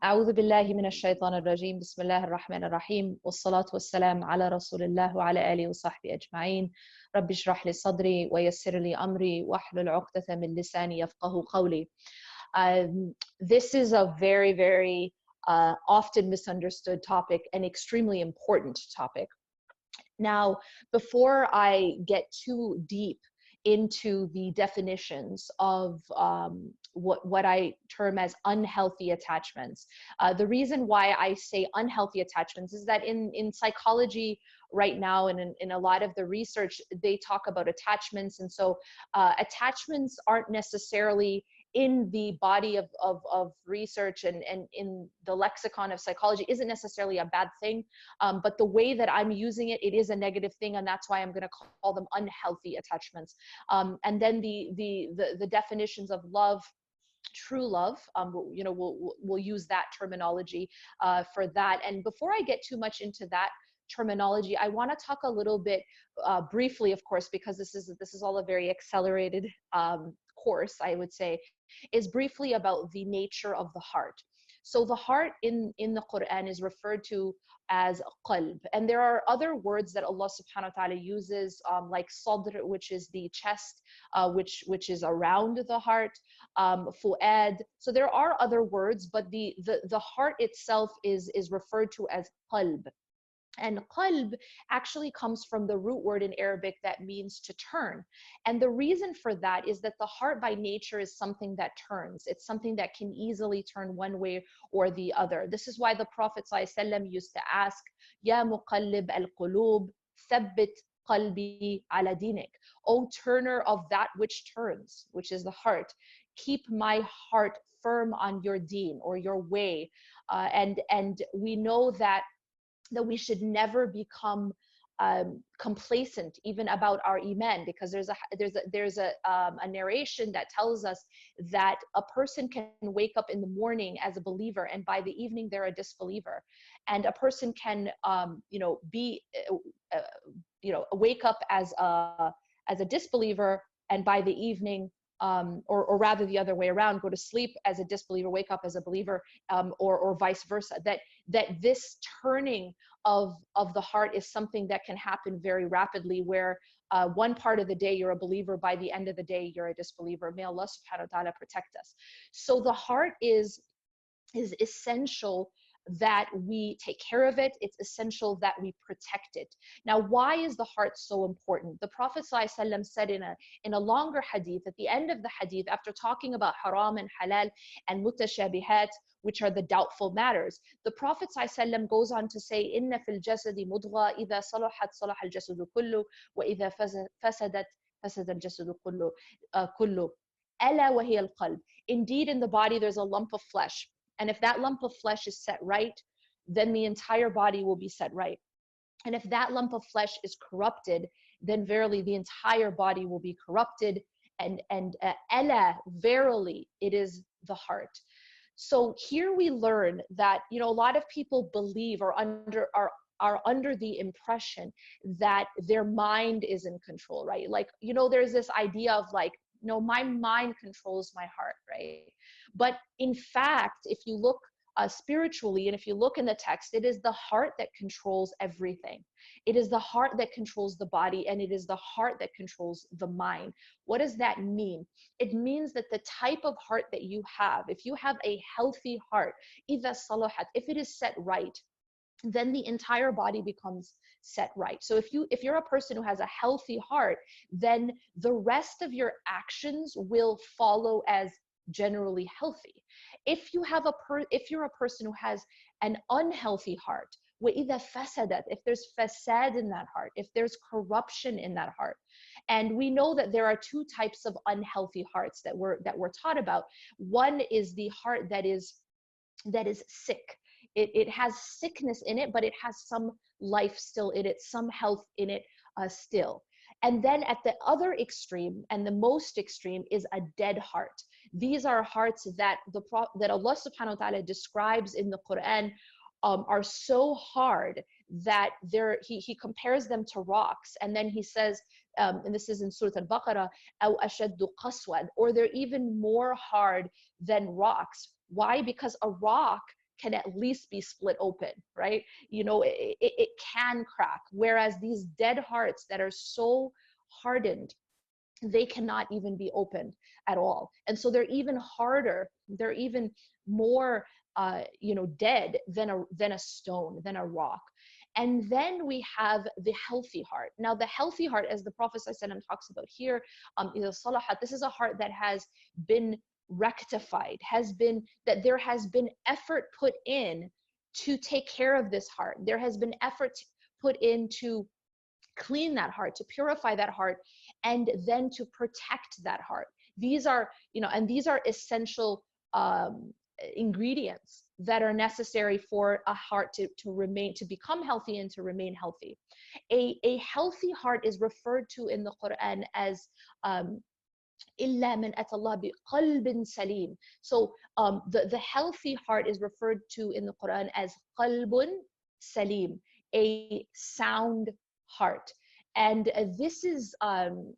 أعوذ بالله من الشيطان الرجيم بسم الله الرحمن الرحيم والصلاة والسلام على رسول الله وعلى آله وصحبه أجمعين رب اشرح لي صدري ويسر لي أمري واحلل عقدة من لساني يفقه قولي um, This is a very, very uh, often misunderstood topic and extremely important topic. Now, before I get too deep into the definitions of um, what, what I term as unhealthy attachments. Uh, the reason why I say unhealthy attachments is that in, in psychology right now and in, in a lot of the research, they talk about attachments. And so uh, attachments aren't necessarily in the body of, of, of research and, and in the lexicon of psychology isn't necessarily a bad thing. Um, but the way that I'm using it, it is a negative thing. And that's why I'm going to call them unhealthy attachments. Um, and then the, the, the, the definitions of love, true love um, you know we'll, we'll use that terminology uh, for that and before i get too much into that terminology i want to talk a little bit uh, briefly of course because this is this is all a very accelerated um, course i would say is briefly about the nature of the heart. So the heart in in the quran is referred to as qalb. And there are other words that allah subhanahu wa ta'ala uses um, like sadr which is the chest uh, which which is around the heart um, fuad. So there are other words but the the, the heart itself is is referred to as qalb and qalb actually comes from the root word in Arabic that means to turn. And the reason for that is that the heart by nature is something that turns. It's something that can easily turn one way or the other. This is why the Prophet ﷺ used to ask, Ya muqallib al-qulub, thabbit qalbi ala dinik. O turner of that which turns, which is the heart, keep my heart firm on your deen or your way. Uh, and, and we know that that we should never become um, complacent even about our iman because there's a there's a there's a um, a narration that tells us that a person can wake up in the morning as a believer and by the evening they're a disbeliever and a person can um, you know be uh, uh, you know wake up as a as a disbeliever and by the evening um, or, or rather the other way around, go to sleep as a disbeliever, wake up as a believer, um, or, or vice versa. That that this turning of of the heart is something that can happen very rapidly, where uh, one part of the day you're a believer, by the end of the day you're a disbeliever. May Allah Subhanahu wa Taala protect us. So the heart is is essential that we take care of it. It's essential that we protect it. Now, why is the heart so important? The Prophet ﷺ said in a, in a longer hadith, at the end of the hadith, after talking about haram and halal and mutashabihat, which are the doubtful matters. The Prophet ﷺ goes on to say, "Inna fil jasadi mudgha idha salahat salah al jasadu kullu wa idha fasadat fasad al jasadu kullu uh, kullu." Ala al qalb. Indeed, in the body there's a lump of flesh and if that lump of flesh is set right, then the entire body will be set right. And if that lump of flesh is corrupted, then verily the entire body will be corrupted. And and uh, ella, verily, it is the heart. So here we learn that you know a lot of people believe or under are are under the impression that their mind is in control, right? Like you know, there's this idea of like no, my mind controls my heart, right? But in fact, if you look uh, spiritually, and if you look in the text, it is the heart that controls everything. It is the heart that controls the body, and it is the heart that controls the mind. What does that mean? It means that the type of heart that you have, if you have a healthy heart, if it is set right, then the entire body becomes set right so if you if you're a person who has a healthy heart then the rest of your actions will follow as generally healthy if you have a per if you're a person who has an unhealthy heart وإذا فسدت if there's fasad in that heart if there's corruption in that heart and we know that there are two types of unhealthy hearts that we're that we're taught about one is the heart that is that is sick it, it has sickness in it, but it has some life still in it, some health in it uh, still. And then at the other extreme, and the most extreme, is a dead heart. These are hearts that the that Allah Subhanahu wa Taala describes in the Quran um, are so hard that they're he he compares them to rocks, and then he says, um, and this is in Surah Al-Baqarah, أو أشد قسوة, or they're even more hard than rocks. Why? Because a rock can at least be split open, right? You know, it, it, it can crack. Whereas these dead hearts that are so hardened, they cannot even be opened at all. And so they're even harder, they're even more uh, you know, dead than a than a stone, than a rock. And then we have the healthy heart. Now, the healthy heart, as the Prophet talks about here, um, this is a heart that has been rectified, has been that there has been effort put in to take care of this heart. There has been effort put in to clean that heart, to purify that heart, and then to protect that heart. These are, you know, and these are essential um, ingredients that are necessary for a heart to, to remain to become healthy and to remain healthy a, a healthy heart is referred to in the quran as um, إلا من أتى الله بقلب سليم. So um, the, the healthy heart is referred to in the Quran as قلب salim, a sound heart. And uh, this is um,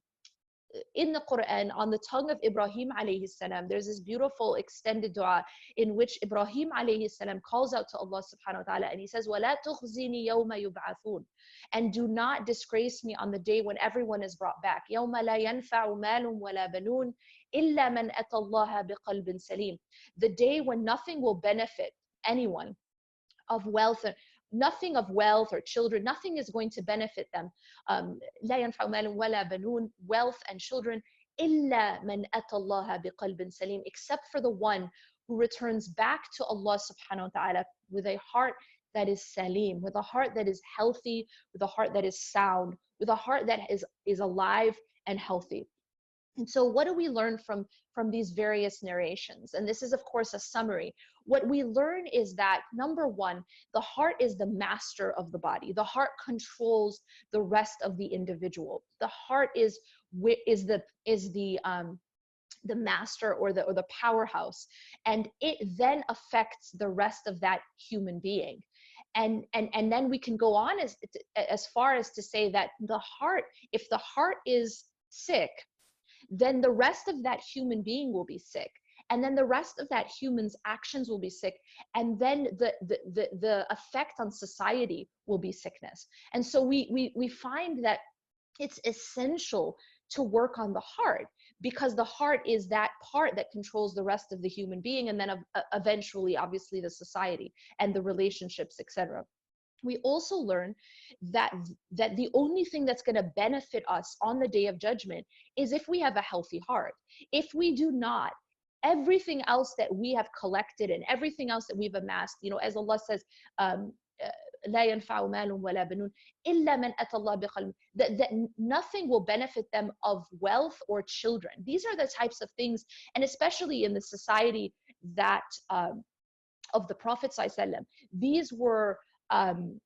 in the Quran, on the tongue of Ibrahim alayhi salam, there's this beautiful extended dua in which Ibrahim alayhi salam calls out to Allah subhanahu wa ta'ala and he says, وَلَا تُخْزِنِي يَوْمَ يُبْعَثُونَ And do not disgrace me on the day when everyone is brought back. يَوْمَ لَا يَنْفَعُ مَالٌ وَلَا بَنُونَ إِلَّا مَنْ أَتَى اللَّهَ بِقَلْبٍ سَلِيمٍ The day when nothing will benefit anyone of wealth nothing of wealth or children, nothing is going to benefit them. Um, wealth and children, except for the one who returns back to Allah subhanahu wa ta'ala with a heart that is salim, with a heart that is healthy, with a heart that is sound, with a heart that is, is alive and healthy. And so what do we learn from, from these various narrations? And this is, of course, a summary. What we learn is that, number one, the heart is the master of the body. The heart controls the rest of the individual. The heart is, is the, is the, um, the master or the, or the powerhouse. And it then affects the rest of that human being and and and then we can go on as as far as to say that the heart if the heart is sick then the rest of that human being will be sick. And then the rest of that human's actions will be sick. And then the the the, the effect on society will be sickness. And so we we we find that it's essential to work on the heart because the heart is that part that controls the rest of the human being and then uh, eventually obviously the society and the relationships etc we also learn that that the only thing that's going to benefit us on the day of judgment is if we have a healthy heart if we do not everything else that we have collected and everything else that we've amassed you know as allah says um, لا ينفع مال ولا بنون إلا من أتى الله بقلب that, that nothing will benefit them of wealth or children these are the types of things and especially in the society that um, of the prophet these were um,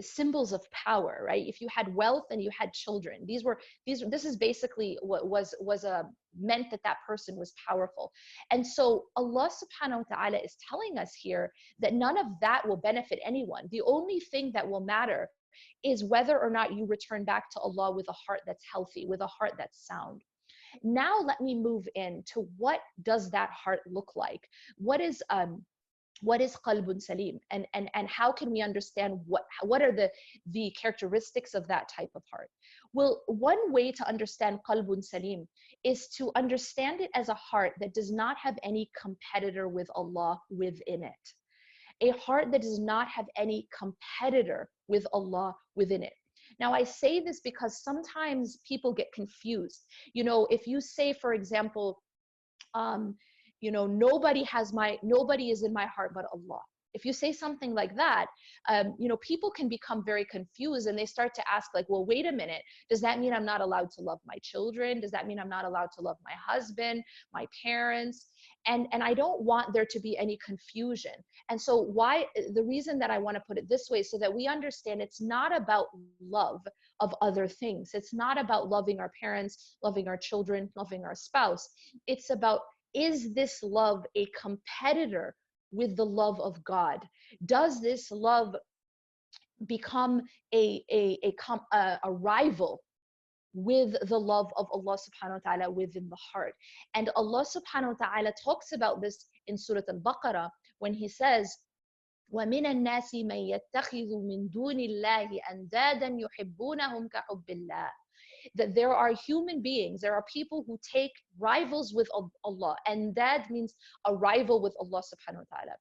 symbols of power right? If you had wealth and you had children these were these this is basically what was was a uh, meant that that person was powerful. And so allah subhanahu wa ta'ala is telling us here that none of that will benefit anyone. The only thing that will matter is whether or not you return back to allah with a heart that's healthy with a heart that's sound. Now let me move in to what does that heart look like? What is um what is qalbun salim? And and and how can we understand what what are the the characteristics of that type of heart? Well one way to understand qalbun salim is to understand it as a heart that does not have any competitor with allah within it. A heart that does not have any competitor with allah within it. Now, I say this because sometimes people get confused. You know, if you say, for example, um, you know nobody has my nobody is in my heart but allah. If you say something like that um, you know people can become very confused and they start to ask like well wait a minute. Does that mean i'm not allowed to love my children? Does that mean i'm not allowed to love my husband my parents? And and i don't want there to be any confusion. And so why the reason that i want to put it this way so that we understand it's not about love of other things. It's not about loving our parents loving our children loving our spouse. It's about is this love a competitor with the love of God? Does this love become a, a, a, a, a rival with the love of Allah subhanahu wa ta'ala within the heart. And Allah subhanahu wa ta'ala talks about this in Surah Al-Baqarah when he says, ومن الناس من يتخذ من دون الله أندادا يحبونهم كحب الله that there are human beings, there are people who take rivals with Allah, and that means a rival with Allah subhanahu wa ta'ala.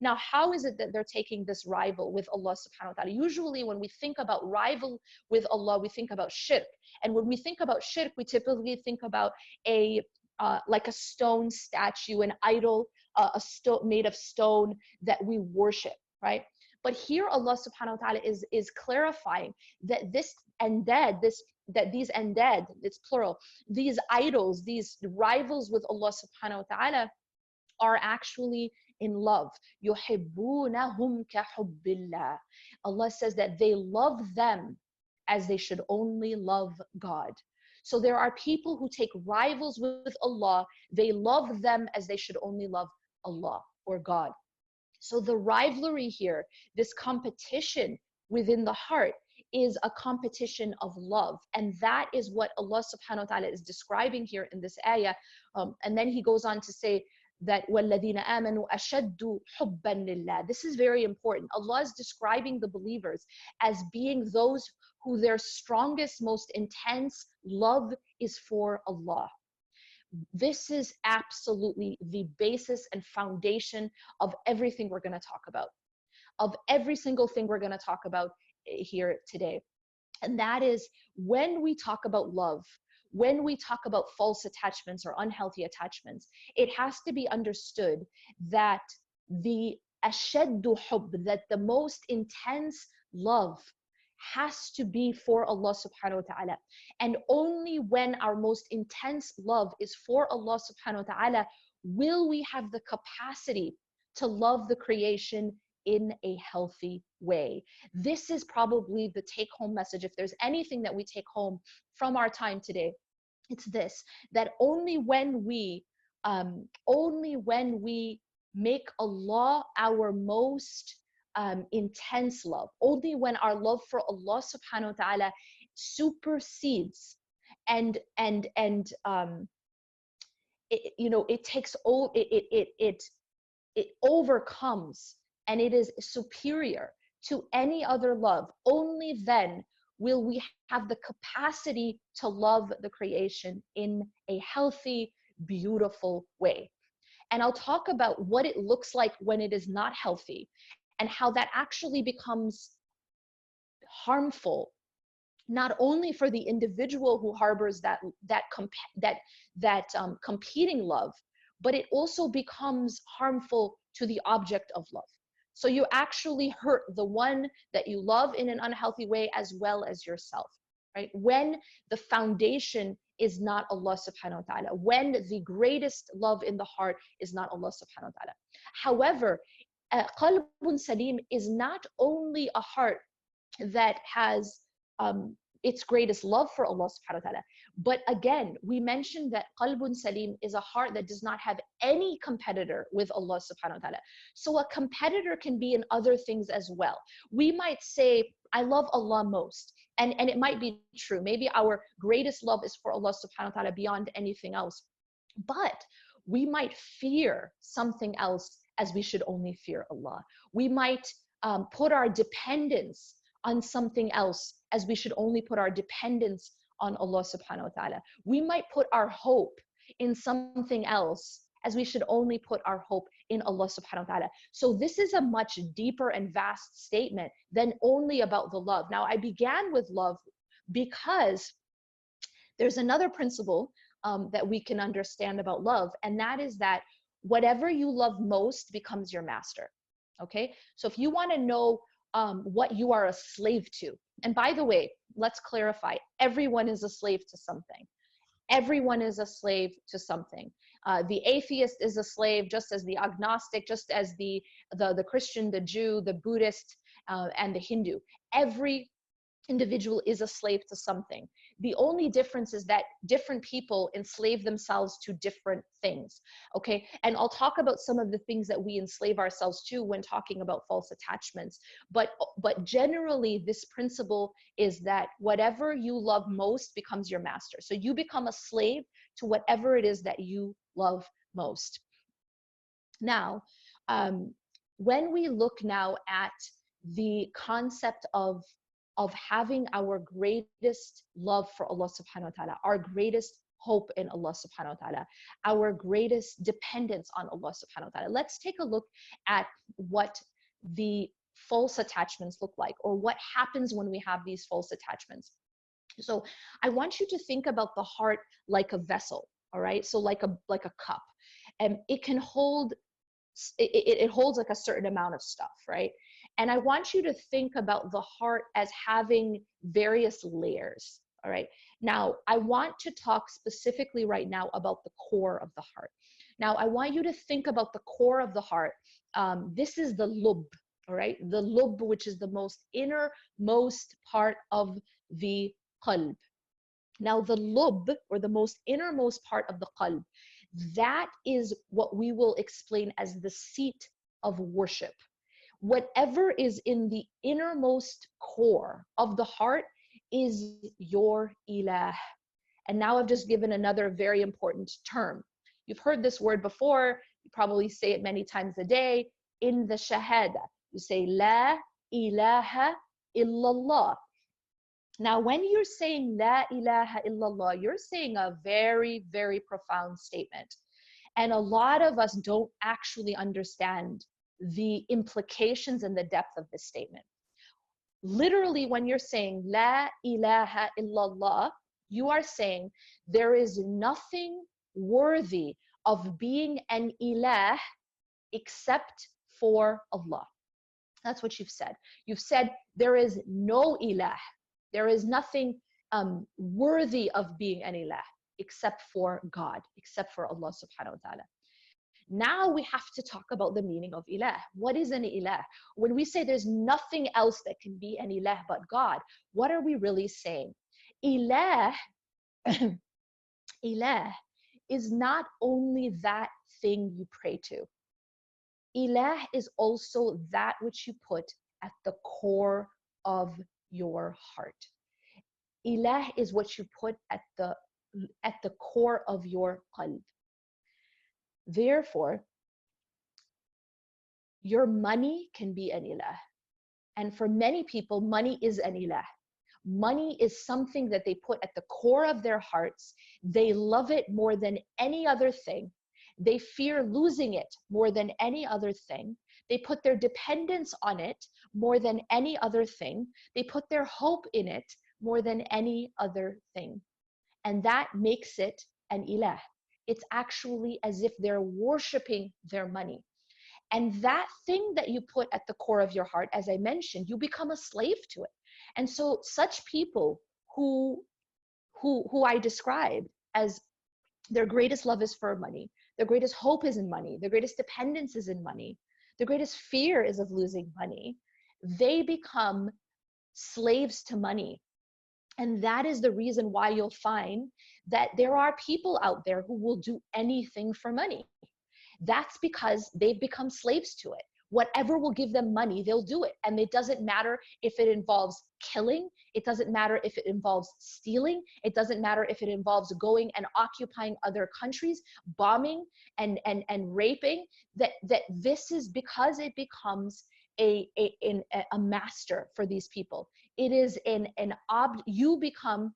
Now, how is it that they're taking this rival with Allah subhanahu wa ta'ala? Usually, when we think about rival with Allah, we think about shirk. And when we think about shirk, we typically think about a uh, like a stone statue, an idol, uh, a stone made of stone that we worship, right? But here Allah subhanahu wa ta'ala is, is clarifying that this and that this that these andad, it's plural, these idols, these rivals with Allah subhanahu wa ta'ala are actually in love. يُحِبُّونَهُمْ كَحُبِّ اللَّهِ Allah says that they love them as they should only love God. So there are people who take rivals with Allah, they love them as they should only love Allah or God. So the rivalry here, this competition within the heart, is a competition of love. And that is what Allah subhanahu wa ta'ala is describing here in this ayah. Um, and then he goes on to say that وَالَّذِينَ آمَنُوا أَشَدُّ حُبًّا لِلَّهِ This is very important. Allah is describing the believers as being those who their strongest, most intense love is for Allah. This is absolutely the basis and foundation of everything we're going to talk about. Of every single thing we're going to talk about here today. And that is when we talk about love, when we talk about false attachments or unhealthy attachments, it has to be understood that the ashaddu hub, that the most intense love has to be for Allah subhanahu wa ta'ala. And only when our most intense love is for Allah subhanahu wa ta'ala will we have the capacity to love the creation in a healthy way. This is probably the take home message. If there's anything that we take home from our time today, it's this that only when we um, only when we make Allah our most um, intense love, only when our love for Allah subhanahu wa ta'ala supersedes and and and um it, you know it takes all it it it it, it overcomes and it is superior to any other love, only then will we have the capacity to love the creation in a healthy, beautiful way. And I'll talk about what it looks like when it is not healthy and how that actually becomes harmful not only for the individual who harbors that that comp- that that um, competing love but it also becomes harmful to the object of love so you actually hurt the one that you love in an unhealthy way as well as yourself, right? When the foundation is not Allah subhanahu wa ta'ala, when the greatest love in the heart is not Allah subhanahu wa ta'ala. However, uh, qalbun salim is not only a heart that has um, its greatest love for Allah subhanahu wa ta'ala. But again, we mentioned that qalbun salim is a heart that does not have any competitor with Allah subhanahu wa ta'ala. So a competitor can be in other things as well. We might say, I love Allah most. And, and it might be true. Maybe our greatest love is for Allah subhanahu wa ta'ala beyond anything else. But we might fear something else as we should only fear Allah. We might um, put our dependence on something else as we should only put our dependence on Allah subhanahu wa ta'ala. We might put our hope in something else as we should only put our hope in Allah subhanahu wa ta'ala. So this is a much deeper and vast statement than only about the love. Now I began with love because there's another principle um, that we can understand about love, and that is that whatever you love most becomes your master. Okay, so if you want to know um, what you are a slave to. And by the way, let's clarify everyone is a slave to something. Everyone is a slave to something. Uh, the atheist is a slave, just as the agnostic, just as the the, the Christian, the Jew, the Buddhist, uh, and the Hindu. Every individual is a slave to something. The only difference is that different people enslave themselves to different things. Okay. And I'll talk about some of the things that we enslave ourselves to when talking about false attachments. But but generally, this principle is that whatever you love most becomes your master. So you become a slave to whatever it is that you love most. Now, um, when we look now at the concept of of having our greatest love for Allah subhanahu wa ta'ala, our greatest hope in Allah subhanahu wa ta'ala, our greatest dependence on Allah subhanahu wa ta'ala. Let's take a look at what the false attachments look like or what happens when we have these false attachments. So I want you to think about the heart like a vessel, all right? So like a like a cup. And it can hold it, it, it holds like a certain amount of stuff, right? And I want you to think about the heart as having various layers. All right. Now, I want to talk specifically right now about the core of the heart. Now, I want you to think about the core of the heart. Um, this is the lub, all right? The lub, which is the most innermost part of the qalb. Now, the lub, or the most innermost part of the qalb, that is what we will explain as the seat of worship. Whatever is in the innermost core of the heart is your ilah. And now I've just given another very important term. You've heard this word before, you probably say it many times a day in the shahada. You say la ilaha illallah. Now, when you're saying La ilaha illallah, you're saying a very, very profound statement. And a lot of us don't actually understand the implications and the depth of this statement. Literally, when you're saying La ilaha illallah, you are saying there is nothing worthy of being an ilah except for Allah. That's what you've said. You've said there is no ilah, there is nothing um, worthy of being an ilah except for God, except for Allah subhanahu wa ta'ala. Now we have to talk about the meaning of ilah. What is an ilah? When we say there's nothing else that can be an ilah but God, what are we really saying? Ilah, ilah is not only that thing you pray to. Ilah is also that which you put at the core of your heart. Ilah is what you put at the at the core of your qalb. Therefore, your money can be an ilah. And for many people, money is an ilah. Money is something that they put at the core of their hearts. They love it more than any other thing. They fear losing it more than any other thing. They put their dependence on it more than any other thing. They put their hope in it more than any other thing. And that makes it an ilah. It's actually as if they're worshiping their money. And that thing that you put at the core of your heart, as I mentioned, you become a slave to it. And so such people who who who I described as their greatest love is for money, their greatest hope is in money, their greatest dependence is in money, the greatest fear is of losing money, they become slaves to money. And that is the reason why you'll find that there are people out there who will do anything for money. That's because they've become slaves to it. Whatever will give them money, they'll do it. And it doesn't matter if it involves killing, it doesn't matter if it involves stealing, it doesn't matter if it involves going and occupying other countries, bombing and, and, and raping, that, that this is because it becomes a, a, a, a master for these people. It is an, an ob, you become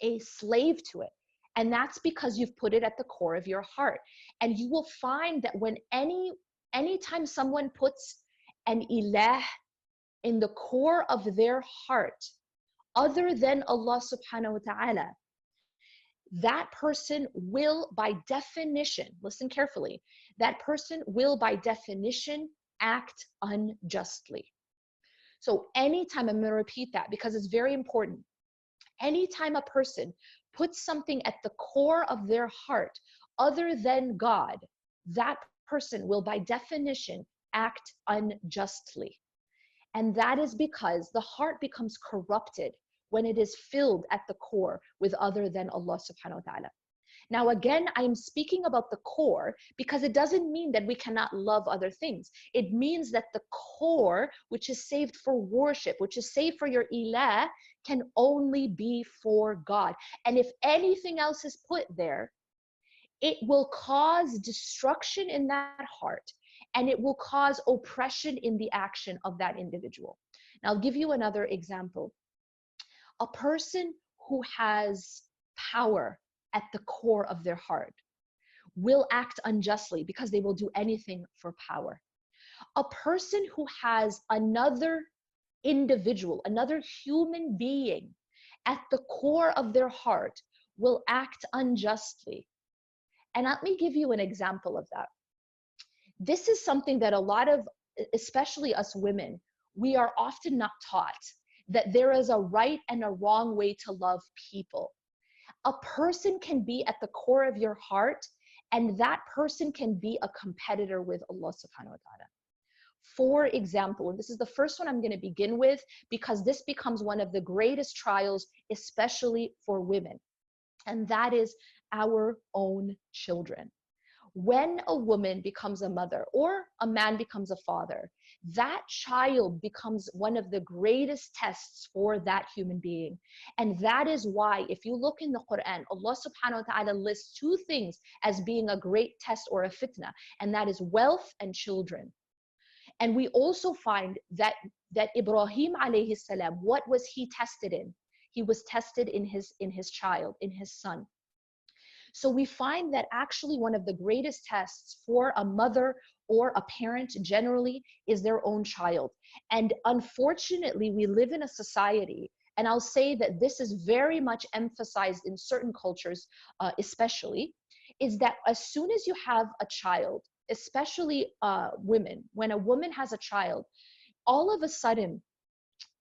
a slave to it. And that's because you've put it at the core of your heart. And you will find that when any anytime someone puts an ilah in the core of their heart, other than Allah subhanahu wa ta'ala, that person will by definition, listen carefully, that person will by definition act unjustly. So anytime, I'm going to repeat that because it's very important. Anytime a person puts something at the core of their heart other than God, that person will by definition act unjustly. And that is because the heart becomes corrupted when it is filled at the core with other than Allah subhanahu wa ta'ala. Now, again, I'm speaking about the core because it doesn't mean that we cannot love other things. It means that the core, which is saved for worship, which is saved for your ilah, can only be for God. And if anything else is put there, it will cause destruction in that heart and it will cause oppression in the action of that individual. Now, I'll give you another example. A person who has power at the core of their heart will act unjustly because they will do anything for power. A person who has another individual, another human being at the core of their heart will act unjustly. And let me give you an example of that. This is something that a lot of, especially us women, we are often not taught that there is a right and a wrong way to love people. A person can be at the core of your heart, and that person can be a competitor with Allah subhanahu wa ta'ala. For example, this is the first one I'm going to begin with because this becomes one of the greatest trials, especially for women, and that is our own children when a woman becomes a mother or a man becomes a father, that child becomes one of the greatest tests for that human being. And that is why, if you look in the Quran, Allah subhanahu wa ta'ala lists two things as being a great test or a fitna, and that is wealth and children. And we also find that that Ibrahim alayhi salam, what was he tested in? He was tested in his in his child, in his son. So we find that actually one of the greatest tests for a mother or a parent generally is their own child. And unfortunately, we live in a society and I'll say that this is very much emphasized in certain cultures, uh, especially, is that as soon as you have a child, especially uh, women, when a woman has a child, all of a sudden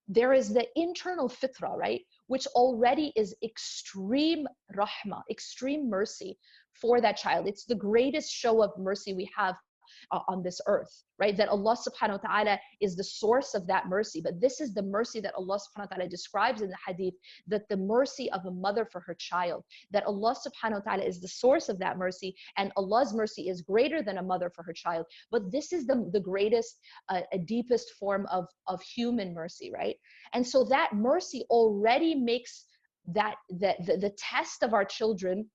there is the internal fitra, right? Which already is extreme rahma, extreme mercy for that child. It's the greatest show of mercy we have uh, on this earth, right? That Allah subhanahu wa ta'ala is the source of that mercy. But this is the mercy that Allah subhanahu wa ta'ala describes in the hadith that the mercy of a mother for her child, that Allah subhanahu wa ta'ala is the source of that mercy, and Allah's mercy is greater than a mother for her child. But this is the, the greatest, uh, deepest form of, of human mercy, right? And so that mercy already makes that, that the, the test of our children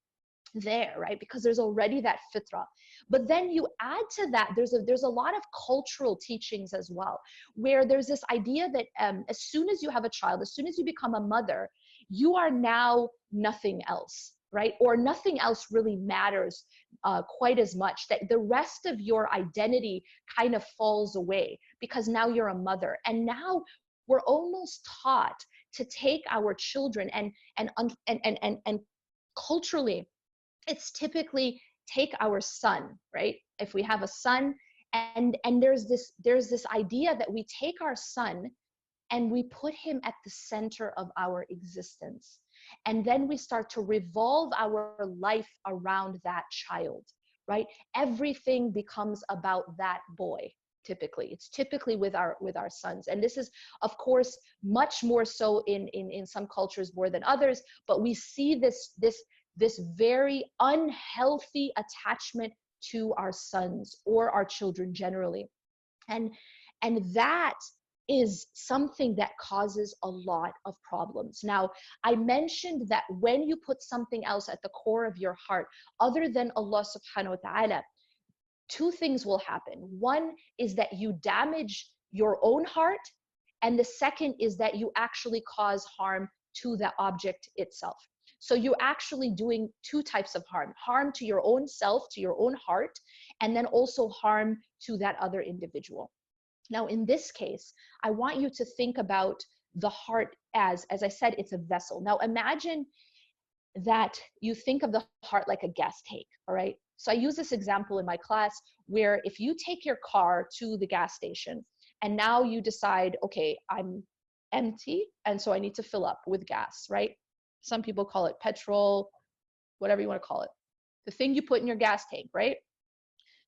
there right? Because there's already that fitra but then you add to that there's a there's a lot of cultural teachings as well where there's this idea that um, as soon as you have a child as soon as you become a mother you are now nothing else right? Or nothing else really matters uh, quite as much that the rest of your identity kind of falls away because now you're a mother. And now we're almost taught to take our children and and and and and, and culturally it's typically take our son, right? If we have a son and and there's this there's this idea that we take our son and we put him at the center of our existence. And then we start to revolve our life around that child, right? Everything becomes about that boy typically it's typically with our with our sons and this is of course much more so in in in some cultures more than others but we see this this this very unhealthy attachment to our sons or our children generally and and that is something that causes a lot of problems. Now, I mentioned that when you put something else at the core of your heart, other than Allah subhanahu wa ta'ala, two things will happen. One is that you damage your own heart, and the second is that you actually cause harm to the object itself. So you're actually doing two types of harm harm to your own self, to your own heart, and then also harm to that other individual. Now, in this case, I want you to think about the heart as, as I said, it's a vessel. Now, imagine that you think of the heart like a gas tank, all right? So I use this example in my class where if you take your car to the gas station and now you decide, okay, I'm empty and so I need to fill up with gas, right? Some people call it petrol, whatever you want to call it. The thing you put in your gas tank, right?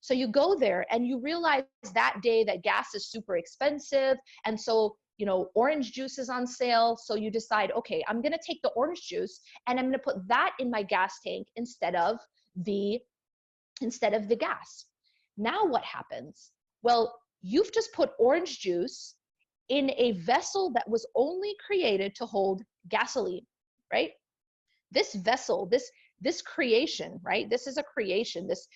So you go there and you realize that day that gas is super expensive. And so, you know, orange juice is on sale. So you decide, okay, I'm going to take the orange juice and I'm going to put that in my gas tank instead of the instead of the gas. Now what happens? Well, you've just put orange juice in a vessel that was only created to hold gasoline right? This vessel, this this creation right? This is a creation this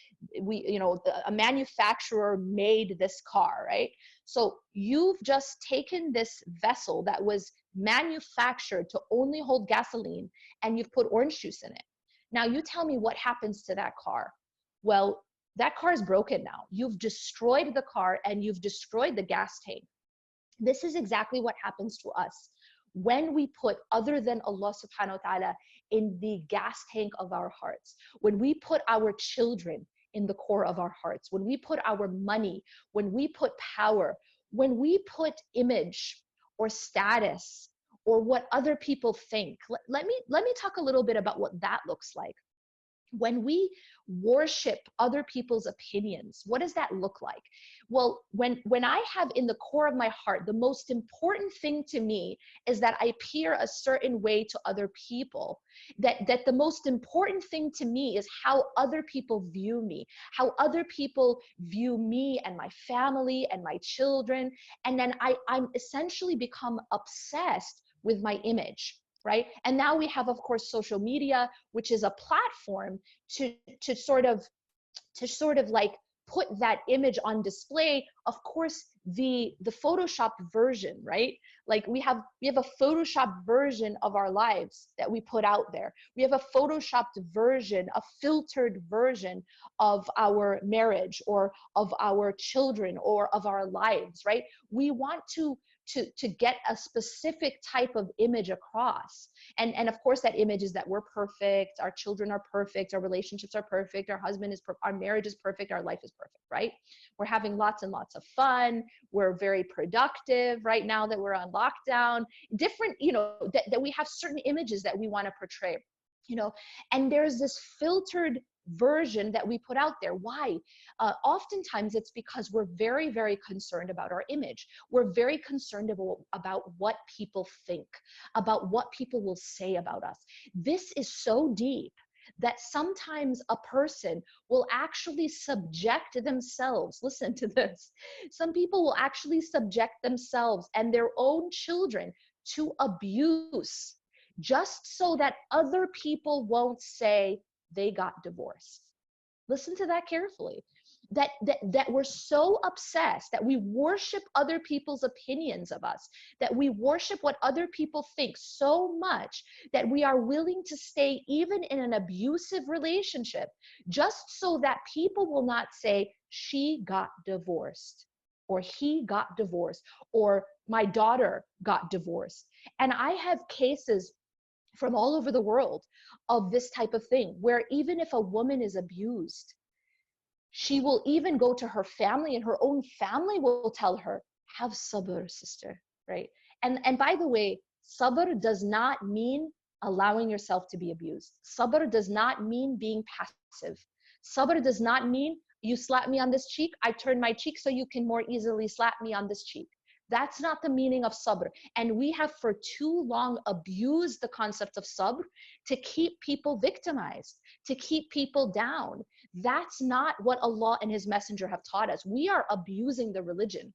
we you know a manufacturer made this car right? So you've just taken this vessel that was manufactured to only hold gasoline and you've put orange juice in it. Now you tell me what happens to that car. Well that car is broken now. You've destroyed the car and you've destroyed the gas tank. This is exactly what happens to us when we put other than Allah subhanahu wa ta'ala in the gas tank of our hearts, when we put our children in the core of our hearts, when we put our money, when we put power, when we put image or status or what other people think. Let, let me let me talk a little bit about what that looks like when we worship other people's opinions what does that look like? Well when when i have in the core of my heart the most important thing to me is that i appear a certain way to other people. That that the most important thing to me is how other people view me how other people view me and my family and my children. And then i i'm essentially become obsessed with my image right? And now we have of course social media which is a platform to to sort of to sort of like put that image on display. Of course the the photoshopped version right? Like we have we have a photoshopped version of our lives that we put out there. We have a photoshopped version a filtered version of our marriage or of our children or of our lives right? We want to to to get a specific type of image across. And and of course that image is that we're perfect our children are perfect our relationships are perfect our husband is per- our marriage is perfect our life is perfect right? We're having lots and lots of fun. We're very productive right now that we're on lockdown. Different you know that, that we have certain images that we want to portray you know? And there's this filtered version that we put out there. Why? Uh, oftentimes it's because we're very, very concerned about our image. We're very concerned about, about what people think, about what people will say about us. This is so deep that sometimes a person will actually subject themselves. Listen to this. Some people will actually subject themselves and their own children to abuse just so that other people won't say, they got divorced. Listen to that carefully. That, that that we're so obsessed that we worship other people's opinions of us that we worship what other people think so much that we are willing to stay even in an abusive relationship just so that people will not say she got divorced or he got divorced or my daughter got divorced and i have cases from all over the world of this type of thing, where even if a woman is abused, she will even go to her family and her own family will tell her, have sabr, sister, right? And, and by the way, sabr does not mean allowing yourself to be abused. Sabr does not mean being passive. Sabr does not mean you slap me on this cheek, I turn my cheek so you can more easily slap me on this cheek. That's not the meaning of sabr. And we have for too long abused the concept of sabr to keep people victimized, to keep people down. That's not what Allah and His Messenger have taught us. We are abusing the religion.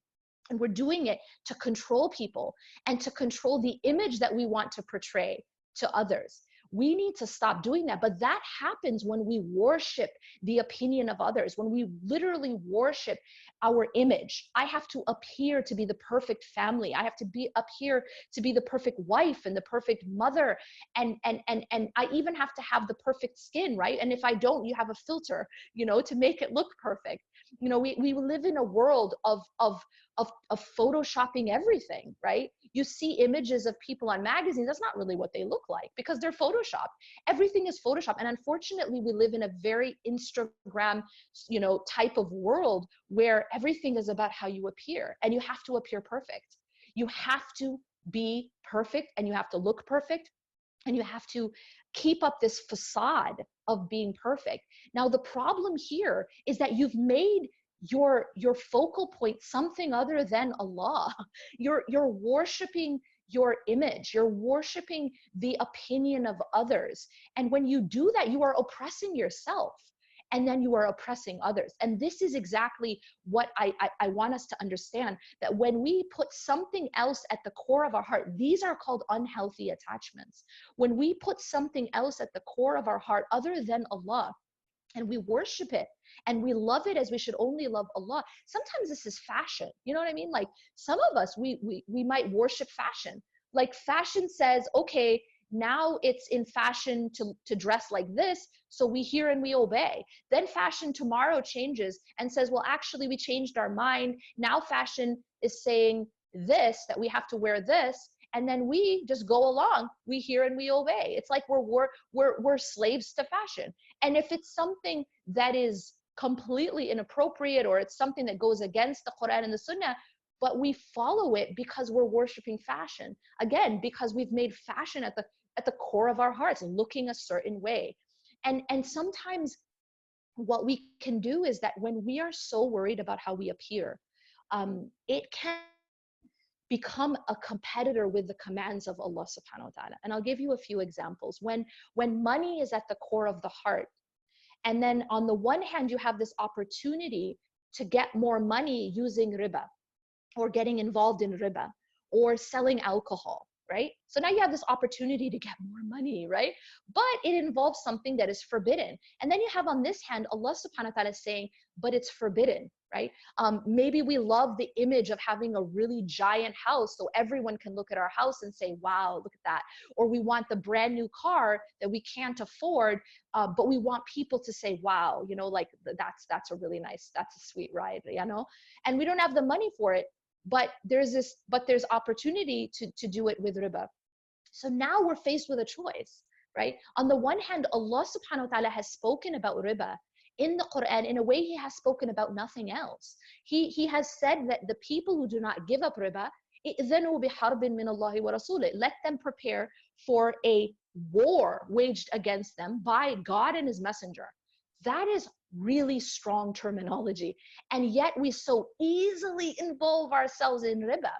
And we're doing it to control people and to control the image that we want to portray to others. We need to stop doing that. But that happens when we worship the opinion of others, when we literally worship our image. I have to appear to be the perfect family. I have to be appear to be the perfect wife and the perfect mother. And and and and I even have to have the perfect skin, right? And if I don't, you have a filter, you know, to make it look perfect. You know, we, we live in a world of of of, of photoshopping everything, right? You see images of people on magazines, that's not really what they look like because they're photoshopped. Everything is photoshopped. And unfortunately, we live in a very Instagram, you know, type of world where everything is about how you appear and you have to appear perfect. You have to be perfect and you have to look perfect and you have to keep up this facade of being perfect. Now, the problem here is that you've made your your focal point something other than Allah. You're you're worshiping your image. You're worshiping the opinion of others. And when you do that, you are oppressing yourself. And then you are oppressing others. And this is exactly what I, I, I, want us to understand that when we put something else at the core of our heart, these are called unhealthy attachments. When we put something else at the core of our heart other than Allah, and we worship it and we love it as we should only love Allah. Sometimes this is fashion. You know what I mean? Like some of us, we we we might worship fashion. Like fashion says, okay, now it's in fashion to, to dress like this so we hear and we obey. Then fashion tomorrow changes and says well actually we changed our mind. Now fashion is saying this that we have to wear this and then we just go along. We hear and we obey. It's like we're we're we're, we're slaves to fashion. And if it's something that is completely inappropriate or it's something that goes against the quran and the sunnah but we follow it because we're worshiping fashion. Again because we've made fashion at the at the core of our hearts looking a certain way and and sometimes what we can do is that when we are so worried about how we appear um, it can become a competitor with the commands of Allah subhanahu wa ta'ala. And I'll give you a few examples. When when money is at the core of the heart, and then on the one hand you have this opportunity to get more money using riba or getting involved in riba or selling alcohol right? So now you have this opportunity to get more money, right? But it involves something that is forbidden. And then you have on this hand, Allah subhanahu wa ta'ala saying, but it's forbidden, right? Um, maybe we love the image of having a really giant house so everyone can look at our house and say, wow, look at that. Or we want the brand new car that we can't afford, uh, but we want people to say, wow, you know, like that's, that's a really nice, that's a sweet ride, you know? And we don't have the money for it, but there's this but there's opportunity to to do it with riba. So now we're faced with a choice right? On the one hand allah subhanahu wa ta'ala has spoken about riba in the quran in a way he has spoken about nothing else. He he has said that the people who do not give up riba then let them prepare for a war waged against them by God and his messenger. That is really strong terminology. And yet we so easily involve ourselves in riba.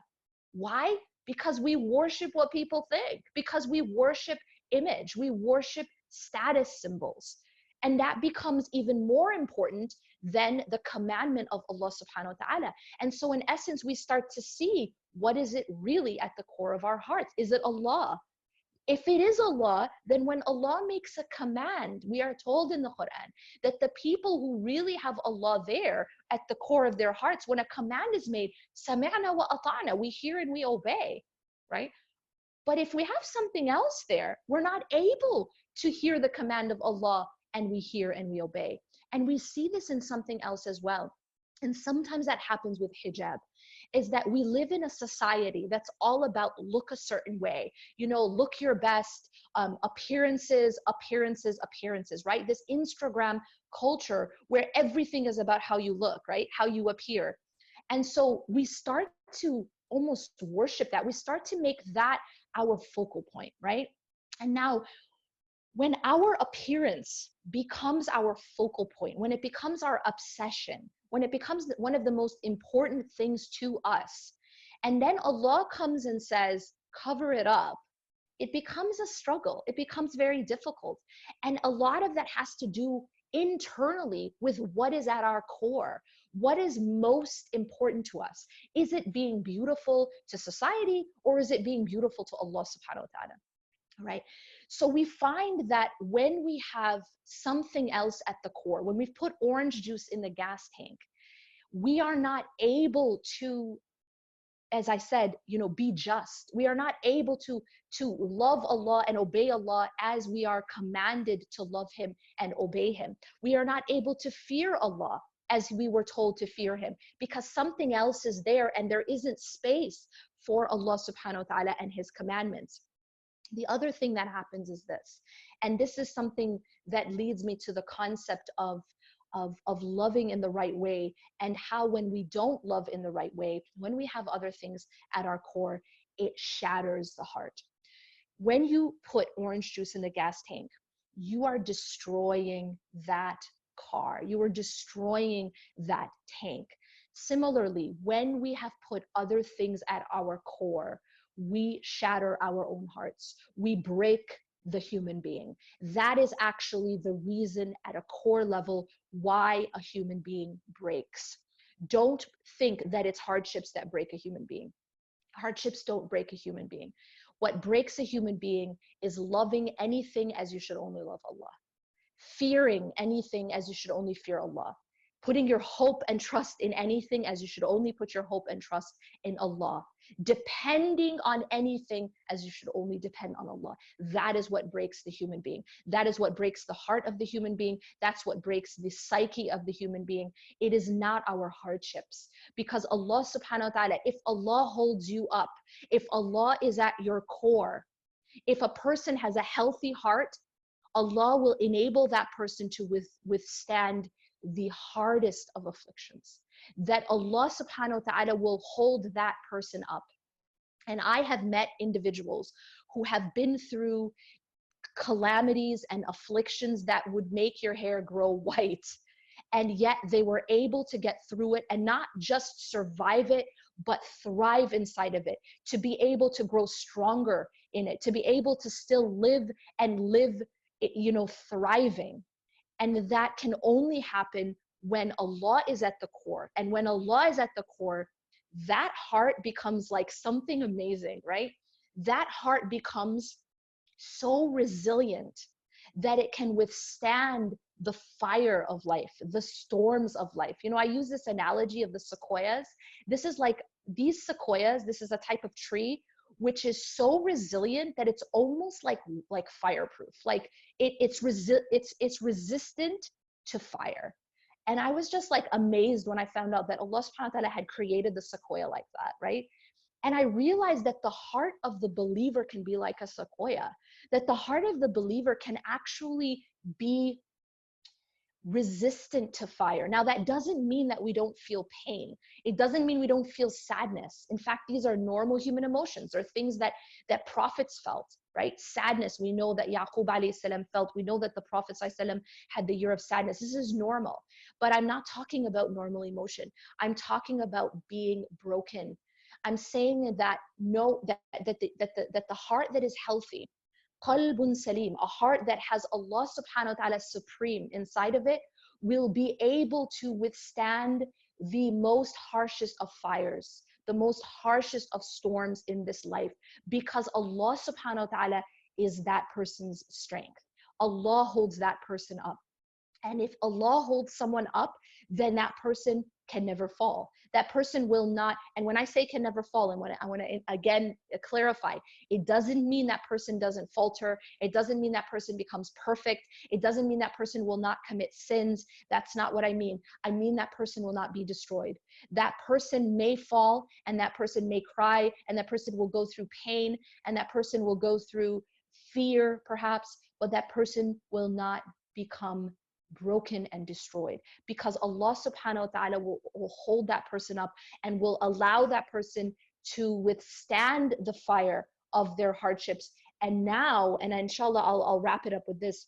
Why? Because we worship what people think, because we worship image, we worship status symbols. And that becomes even more important than the commandment of Allah subhanahu wa ta'ala. And so, in essence, we start to see what is it really at the core of our hearts? Is it Allah? If it is Allah, then when Allah makes a command, we are told in the Quran that the people who really have Allah there at the core of their hearts, when a command is made, sami'na wa ata'na, we hear and we obey, right? But if we have something else there, we're not able to hear the command of Allah and we hear and we obey. And we see this in something else as well. And sometimes that happens with hijab is that we live in a society that's all about look a certain way. You know look your best um, appearances appearances appearances right? This instagram culture where everything is about how you look right? How you appear. And so we start to almost worship that. We start to make that our focal point right? And now when our appearance becomes our focal point when it becomes our obsession when it becomes one of the most important things to us. And then Allah comes and says, cover it up. It becomes a struggle. It becomes very difficult. And a lot of that has to do internally with what is at our core. What is most important to us? Is it being beautiful to society or is it being beautiful to Allah subhanahu wa ta'ala? Right? So we find that when we have something else at the core, when we've put orange juice in the gas tank, we are not able to as i said you know be just. We are not able to to love allah and obey allah as we are commanded to love him and obey him. We are not able to fear allah as we were told to fear him because something else is there and there isn't space for allah subhanahu wa ta'ala and his commandments the other thing that happens is this, and this is something that leads me to the concept of, of, of loving in the right way and how when we don't love in the right way, when we have other things at our core, it shatters the heart. When you put orange juice in the gas tank, you are destroying that car. You are destroying that tank. Similarly, when we have put other things at our core, we shatter our own hearts. We break the human being. That is actually the reason at a core level why a human being breaks. Don't think that it's hardships that break a human being. Hardships don't break a human being. What breaks a human being is loving anything as you should only love Allah, fearing anything as you should only fear Allah, putting your hope and trust in anything as you should only put your hope and trust in Allah, depending on anything as you should only depend on Allah. That is what breaks the human being. That is what breaks the heart of the human being. That's what breaks the psyche of the human being. It is not our hardships. Because Allah subhanahu wa ta'ala, if Allah holds you up, if Allah is at your core, if a person has a healthy heart, Allah will enable that person to with, withstand the hardest of afflictions that Allah subhanahu wa ta'ala will hold that person up. And I have met individuals who have been through calamities and afflictions that would make your hair grow white. And yet they were able to get through it and not just survive it, but thrive inside of it, to be able to grow stronger in it, to be able to still live and live, you know, thriving. And that can only happen when Allah is at the core. And when Allah is at the core, that heart becomes like something amazing, right? That heart becomes so resilient that it can withstand the fire of life, the storms of life. You know, I use this analogy of the sequoias. This is like these sequoias, this is a type of tree which is so resilient that it's almost like like fireproof. Like it, it's resi- it's it's resistant to fire. And I was just like amazed when I found out that Allah subhanahu wa ta'ala had created the sequoia like that, right? And I realized that the heart of the believer can be like a sequoia, that the heart of the believer can actually be resistant to fire. Now, that doesn't mean that we don't feel pain. It doesn't mean we don't feel sadness. In fact, these are normal human emotions or things that, that prophets felt, right? Sadness, we know that Yaqub salam felt. We know that the Prophet had the year of sadness. This is normal. But I'm not talking about normal emotion. I'm talking about being broken. I'm saying that no, that, that, the, that, the, that the heart that is healthy, qalbun salim, a heart that has Allah subhanahu wa ta'ala supreme inside of it, will be able to withstand the most harshest of fires, the most harshest of storms in this life, because Allah subhanahu wa ta'ala is that person's strength. Allah holds that person up. And if Allah holds someone up, then that person can never fall. That person will not, and when I say can never fall, and when I want to eh, again eh, clarify, it doesn't mean that person doesn't falter. It doesn't mean that person becomes perfect. It doesn't mean that person will not commit sins. That's not what I mean. I mean that person will not be destroyed. That person may fall, and that person may cry, and that person will go through pain, and that person will go through fear, perhaps, but that person will not become broken and destroyed because Allah subhanahu wa ta'ala will, will hold that person up and will allow that person to withstand the fire of their hardships. And now, and inshallah, I'll, I'll wrap it up with this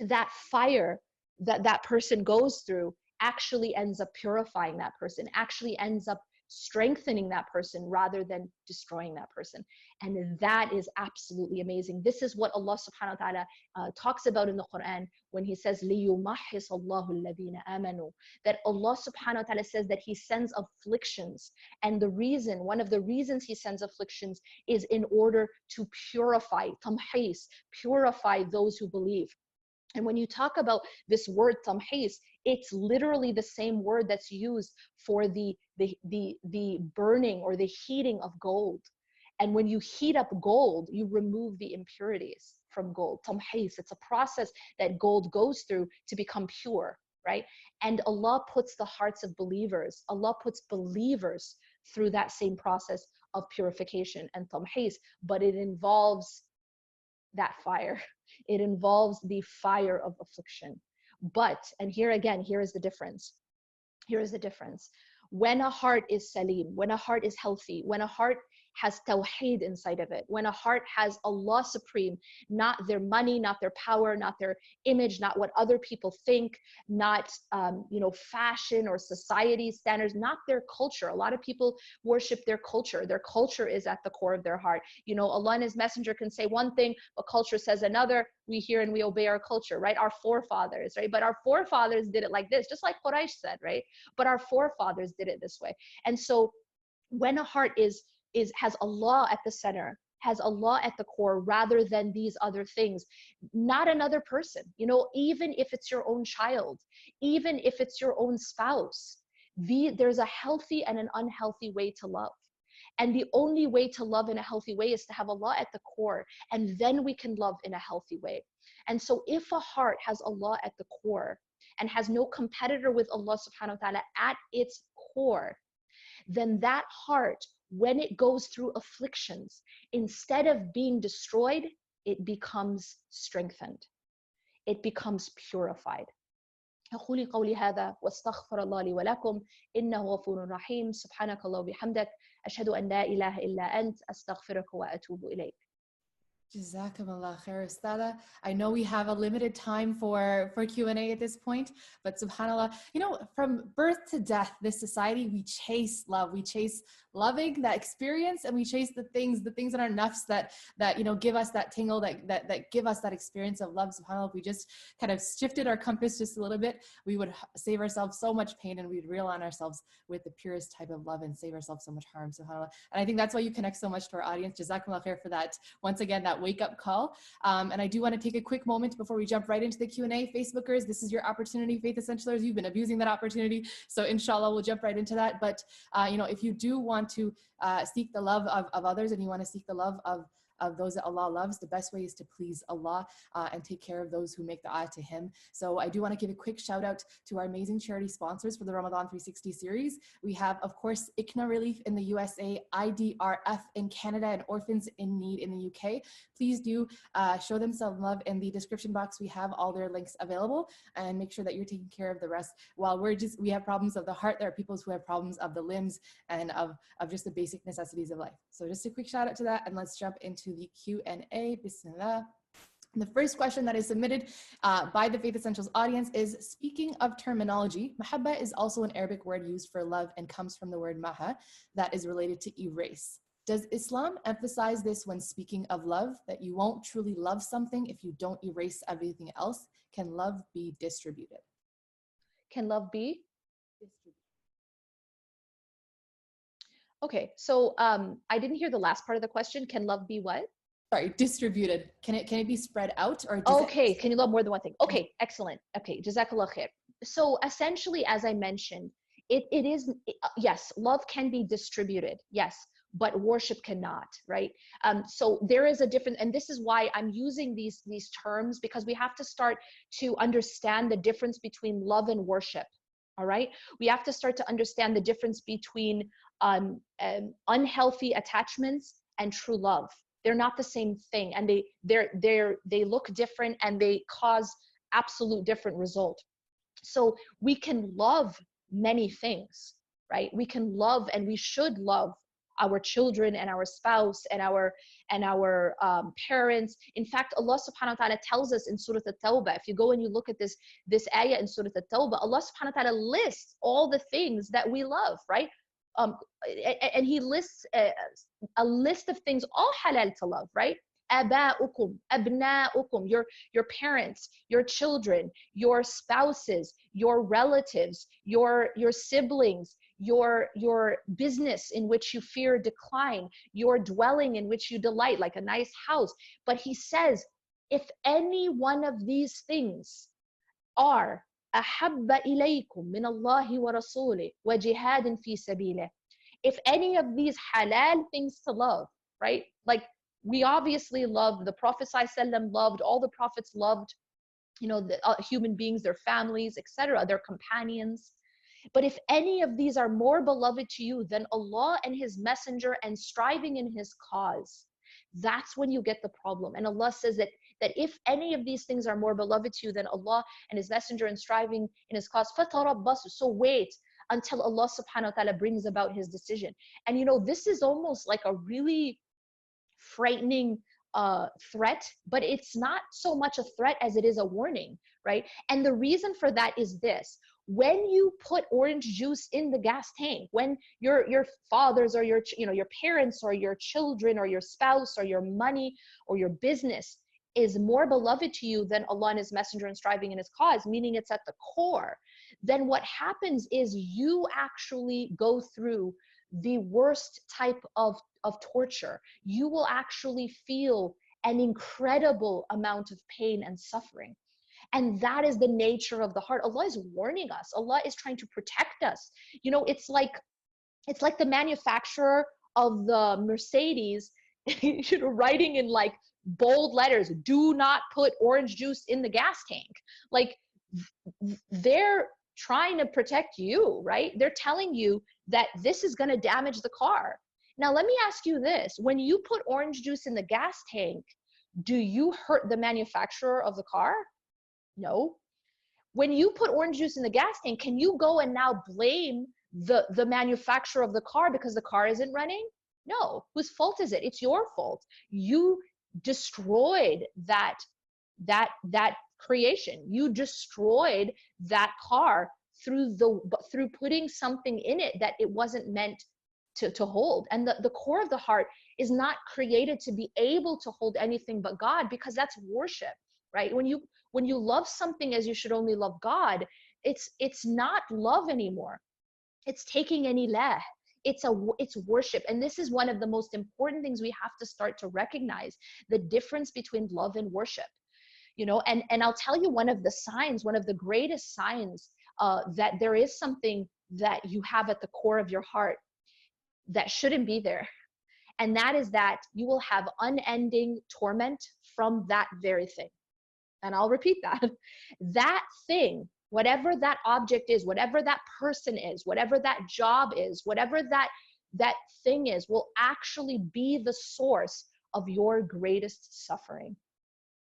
that fire that that person goes through actually ends up purifying that person, actually ends up strengthening that person rather than destroying that person. And that is absolutely amazing. This is what Allah subhanahu wa ta'ala uh, talks about in the Quran when He says, لِيُمَحِّصَ اللَّهُ الَّذِينَ آمَنُوا That Allah subhanahu wa ta'ala says that He sends afflictions. And the reason, one of the reasons He sends afflictions is in order to purify, tamhis, purify those who believe. And when you talk about this word tamhis, it's literally the same word that's used for the, the, the, the burning or the heating of gold. And when you heat up gold, you remove the impurities from gold. Tamhis, it's a process that gold goes through to become pure, right? And Allah puts the hearts of believers, Allah puts believers through that same process of purification and tamhis, but it involves that fire. It involves the fire of affliction. But, and here again, here is the difference. Here is the difference. When a heart is salim, when a heart is healthy, when a heart has tawheed inside of it, when a heart has Allah supreme, not their money, not their power, not their image, not what other people think, not um, you know fashion or society standards, not their culture. A lot of people worship their culture. Their culture is at the core of their heart. You know, Allah and His Messenger can say one thing, but culture says another. We hear and we obey our culture, right? Our forefathers, right? But our forefathers did it like this, just like Quraysh said, right? But our forefathers did it this way. And so when a heart is is has Allah at the center, has Allah at the core rather than these other things, not another person. You know, even if it's your own child, even if it's your own spouse, the, there's a healthy and an unhealthy way to love. And the only way to love in a healthy way is to have Allah at the core, and then we can love in a healthy way. And so, if a heart has Allah at the core and has no competitor with Allah subhanahu wa ta'ala at its core, then that heart, when it goes through afflictions, instead of being destroyed, it becomes strengthened. It becomes purified. أقول قولي هذا واستغفر الله لي ولكم إنه غفور رحيم سبحانك الله وبحمدك أشهد أن لا إله إلا أنت أستغفرك وأتوب إليك I know we have a limited time for, for Q&A at this point, but subhanAllah, you know, from birth to death, this society, we chase love. We chase loving that experience and we chase the things, the things in our nafs that, that, you know, give us that tingle, that, that, that give us that experience of love. SubhanAllah, if we just kind of shifted our compass just a little bit, we would save ourselves so much pain and we'd realign ourselves with the purest type of love and save ourselves so much harm, SubhanAllah. And I think that's why you connect so much to our audience. Jazakumullah khair for that. Once again, that wake up call. Um, and I do want to take a quick moment before we jump right into the Q&A. Facebookers, this is your opportunity. Faith Essentialers, you've been abusing that opportunity. So inshallah, we'll jump right into that. But, uh, you know, if you do want to uh, seek the love of, of others and you want to seek the love of of those that Allah loves, the best way is to please Allah uh, and take care of those who make the eye to Him. So I do want to give a quick shout out to our amazing charity sponsors for the Ramadan 360 series. We have, of course, ICNA Relief in the USA, IDRF in Canada, and Orphans in Need in the UK. Please do uh, show them some love in the description box. We have all their links available and make sure that you're taking care of the rest. While we're just, we have problems of the heart, there are people who have problems of the limbs and of, of just the basic necessities of life. So just a quick shout out to that and let's jump into the Q&A. Bismillah. The first question that is submitted uh, by the Faith Essentials audience is speaking of terminology, mahabba is also an Arabic word used for love and comes from the word maha that is related to erase. Does Islam emphasize this when speaking of love, that you won't truly love something if you don't erase everything else? Can love be distributed? Can love be? Okay, so um, I didn't hear the last part of the question. Can love be what? Sorry, distributed. Can it can it be spread out or? okay, it... can you love more than one thing? Okay, excellent. Okay, jazakallah khair. So essentially, as I mentioned, it, it is uh, yes, love can be distributed. Yes, but worship cannot right um, so there is a different and this is why i'm using these these terms because we have to start to understand the difference between love and worship all right we have to start to understand the difference between um, um, unhealthy attachments and true love. They're not the same thing and they they're they're they look different and they cause absolute different result. So we can love many things right? We can love and we should love our children and our spouse and our and our um, parents. In fact allah subhanahu wa ta'ala tells us in surah at-tawbah if you go and you look at this this ayah in surah at-tawbah allah subhanahu wa ta'ala lists all the things that we love right um, and he lists a, a list of things all halal to love, right? aba'ukum, abna'ukum, your, your parents, your children, your spouses, your relatives, your, your siblings, your, your business in which you fear decline, your dwelling in which you delight, like a nice house. But he says, if any one of these things are أحب إليكم من الله ورسوله وجهاد في سبيله if any of these halal things to love right like we obviously love the prophet ﷺ loved all the prophets loved you know the uh, human beings their families etc their companions but if any of these are more beloved to you than Allah and his messenger and striving in his cause that's when you get the problem and Allah says that that if any of these things are more beloved to you than Allah and His Messenger and striving in His cause. So wait until Allah subhanahu wa ta'ala brings about His decision. And you know, this is almost like a really frightening uh, threat, but it's not so much a threat as it is a warning, right? And the reason for that is this when you put orange juice in the gas tank when your your fathers or your you know your parents or your children or your spouse or your money or your business is more beloved to you than Allah and his messenger and striving in his cause meaning it's at the core then what happens is you actually go through the worst type of of torture you will actually feel an incredible amount of pain and suffering and that is the nature of the heart. Allah is warning us. Allah is trying to protect us. You know, it's like it's like the manufacturer of the Mercedes, you know, writing in like bold letters, do not put orange juice in the gas tank. Like they're trying to protect you, right? They're telling you that this is going to damage the car. Now, let me ask you this when you put orange juice in the gas tank, do you hurt the manufacturer of the car? No. When you put orange juice in the gas tank, can you go and now blame the, the manufacturer of the car because the car isn't running? No. Whose fault is it? It's your fault. You destroyed that that that creation. You destroyed that car through the through putting something in it that it wasn't meant to, to hold. And the, the core of the heart is not created to be able to hold anything but God because that's worship, right? When you when you love something as you should only love God, it's it's not love anymore. It's taking any leh. It's a it's worship. And this is one of the most important things we have to start to recognize the difference between love and worship. You know, and and I'll tell you one of the signs, one of the greatest signs uh, that there is something that you have at the core of your heart that shouldn't be there. And that is that you will have unending torment from that very thing and I'll repeat that, that thing, whatever that object is, whatever that person is, whatever that job is, whatever that that thing is will actually be the source of your greatest suffering.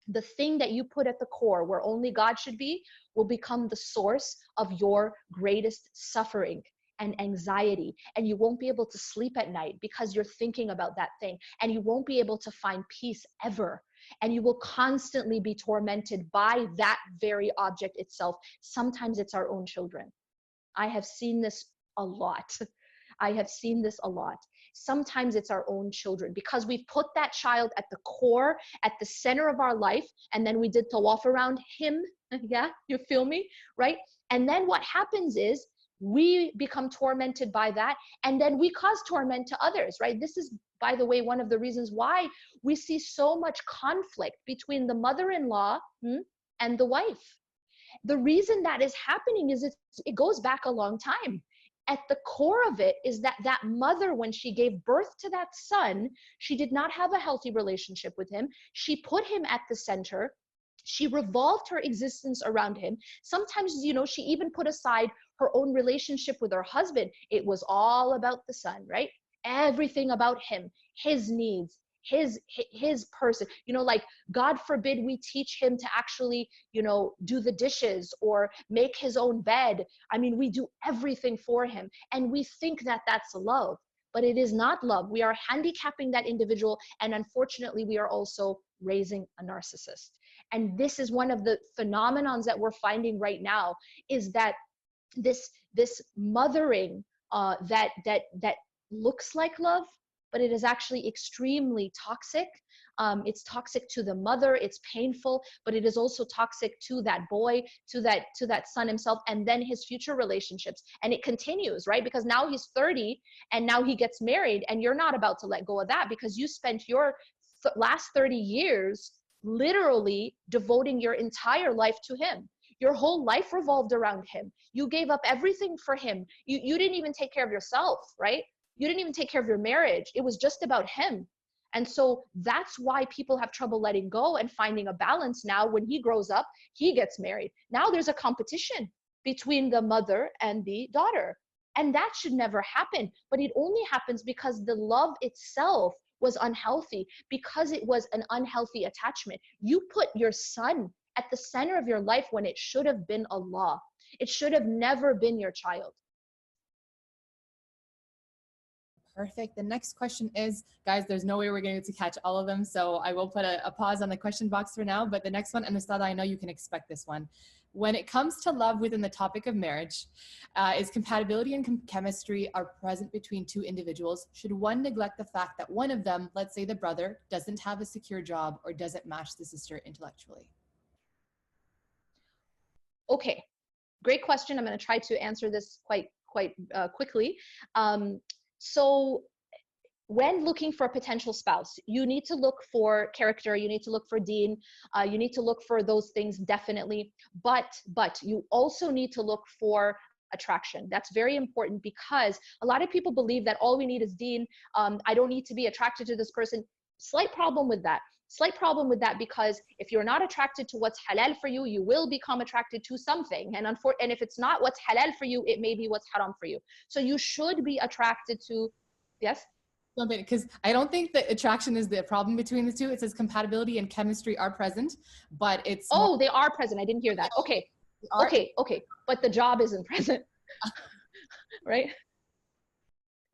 The thing that you put at the core where only God should be will become the source of your greatest suffering and anxiety and you won't be able to sleep at night because you're thinking about that thing and you won't be able to find peace ever and you will constantly be tormented by that very object itself. Sometimes it's our own children. I have seen this a lot. I have seen this a lot. Sometimes it's our own children because we've put that child at the core, at the center of our life, and then we did tawaf around him. Yeah, you feel me? Right? And then what happens is we become tormented by that and then we cause torment to others right? This is by the way one of the reasons why we see so much conflict between the mother-in-law hmm, and the wife. The reason that is happening is it, it goes back a long time. At the core of it is that that mother when she gave birth to that son she did not have a healthy relationship with him. She put him at the center. She revolved her existence around him. Sometimes you know she even put aside her own relationship with her husband it was all about the son right? Everything about him his needs his his person. You know like god forbid we teach him to actually you know do the dishes or make his own bed. I mean we do everything for him and we think that that's love but it is not love. We are handicapping that individual and unfortunately we are also raising a narcissist. And this is one of the phenomenons that we're finding right now is that this this mothering uh, that that that looks like love but it is actually extremely toxic. Um, it's toxic to the mother it's painful but it is also toxic to that boy to that to that son himself and then his future relationships. And it continues right? Because now he's 30 and now he gets married and you're not about to let go of that because you spent your th- last 30 years literally devoting your entire life to him your whole life revolved around him. You gave up everything for him. You, you didn't even take care of yourself right? You didn't even take care of your marriage. It was just about him. And so that's why people have trouble letting go and finding a balance now when he grows up he gets married. Now there's a competition between the mother and the daughter. And that should never happen but it only happens because the love itself was unhealthy because it was an unhealthy attachment. You put your son at the center of your life when it should have been Allah. It should have never been your child. Perfect. The next question is, guys, there's no way we're going to catch all of them. So I will put a, a pause on the question box for now. But the next one, and Ustada, I know you can expect this one. When it comes to love within the topic of marriage, uh, is compatibility and com- chemistry are present between two individuals? Should one neglect the fact that one of them, let's say the brother, doesn't have a secure job or doesn't match the sister intellectually? Okay, great question. I'm going to try to answer this quite quite uh, quickly. Um, so when looking for a potential spouse, you need to look for character, you need to look for dean, uh, you need to look for those things definitely. But but you also need to look for attraction. That's very important because a lot of people believe that all we need is dean. Um, I don't need to be attracted to this person. Slight problem with that. Slight problem with that because if you're not attracted to what's halal for you, you will become attracted to something. And, unfor- and if it's not what's halal for you, it may be what's haram for you. So you should be attracted to, yes? because I don't think that attraction is the problem between the two. It says compatibility and chemistry are present, but it's oh, more- they are present. I didn't hear that. Okay, okay, okay, but the job isn't present, right?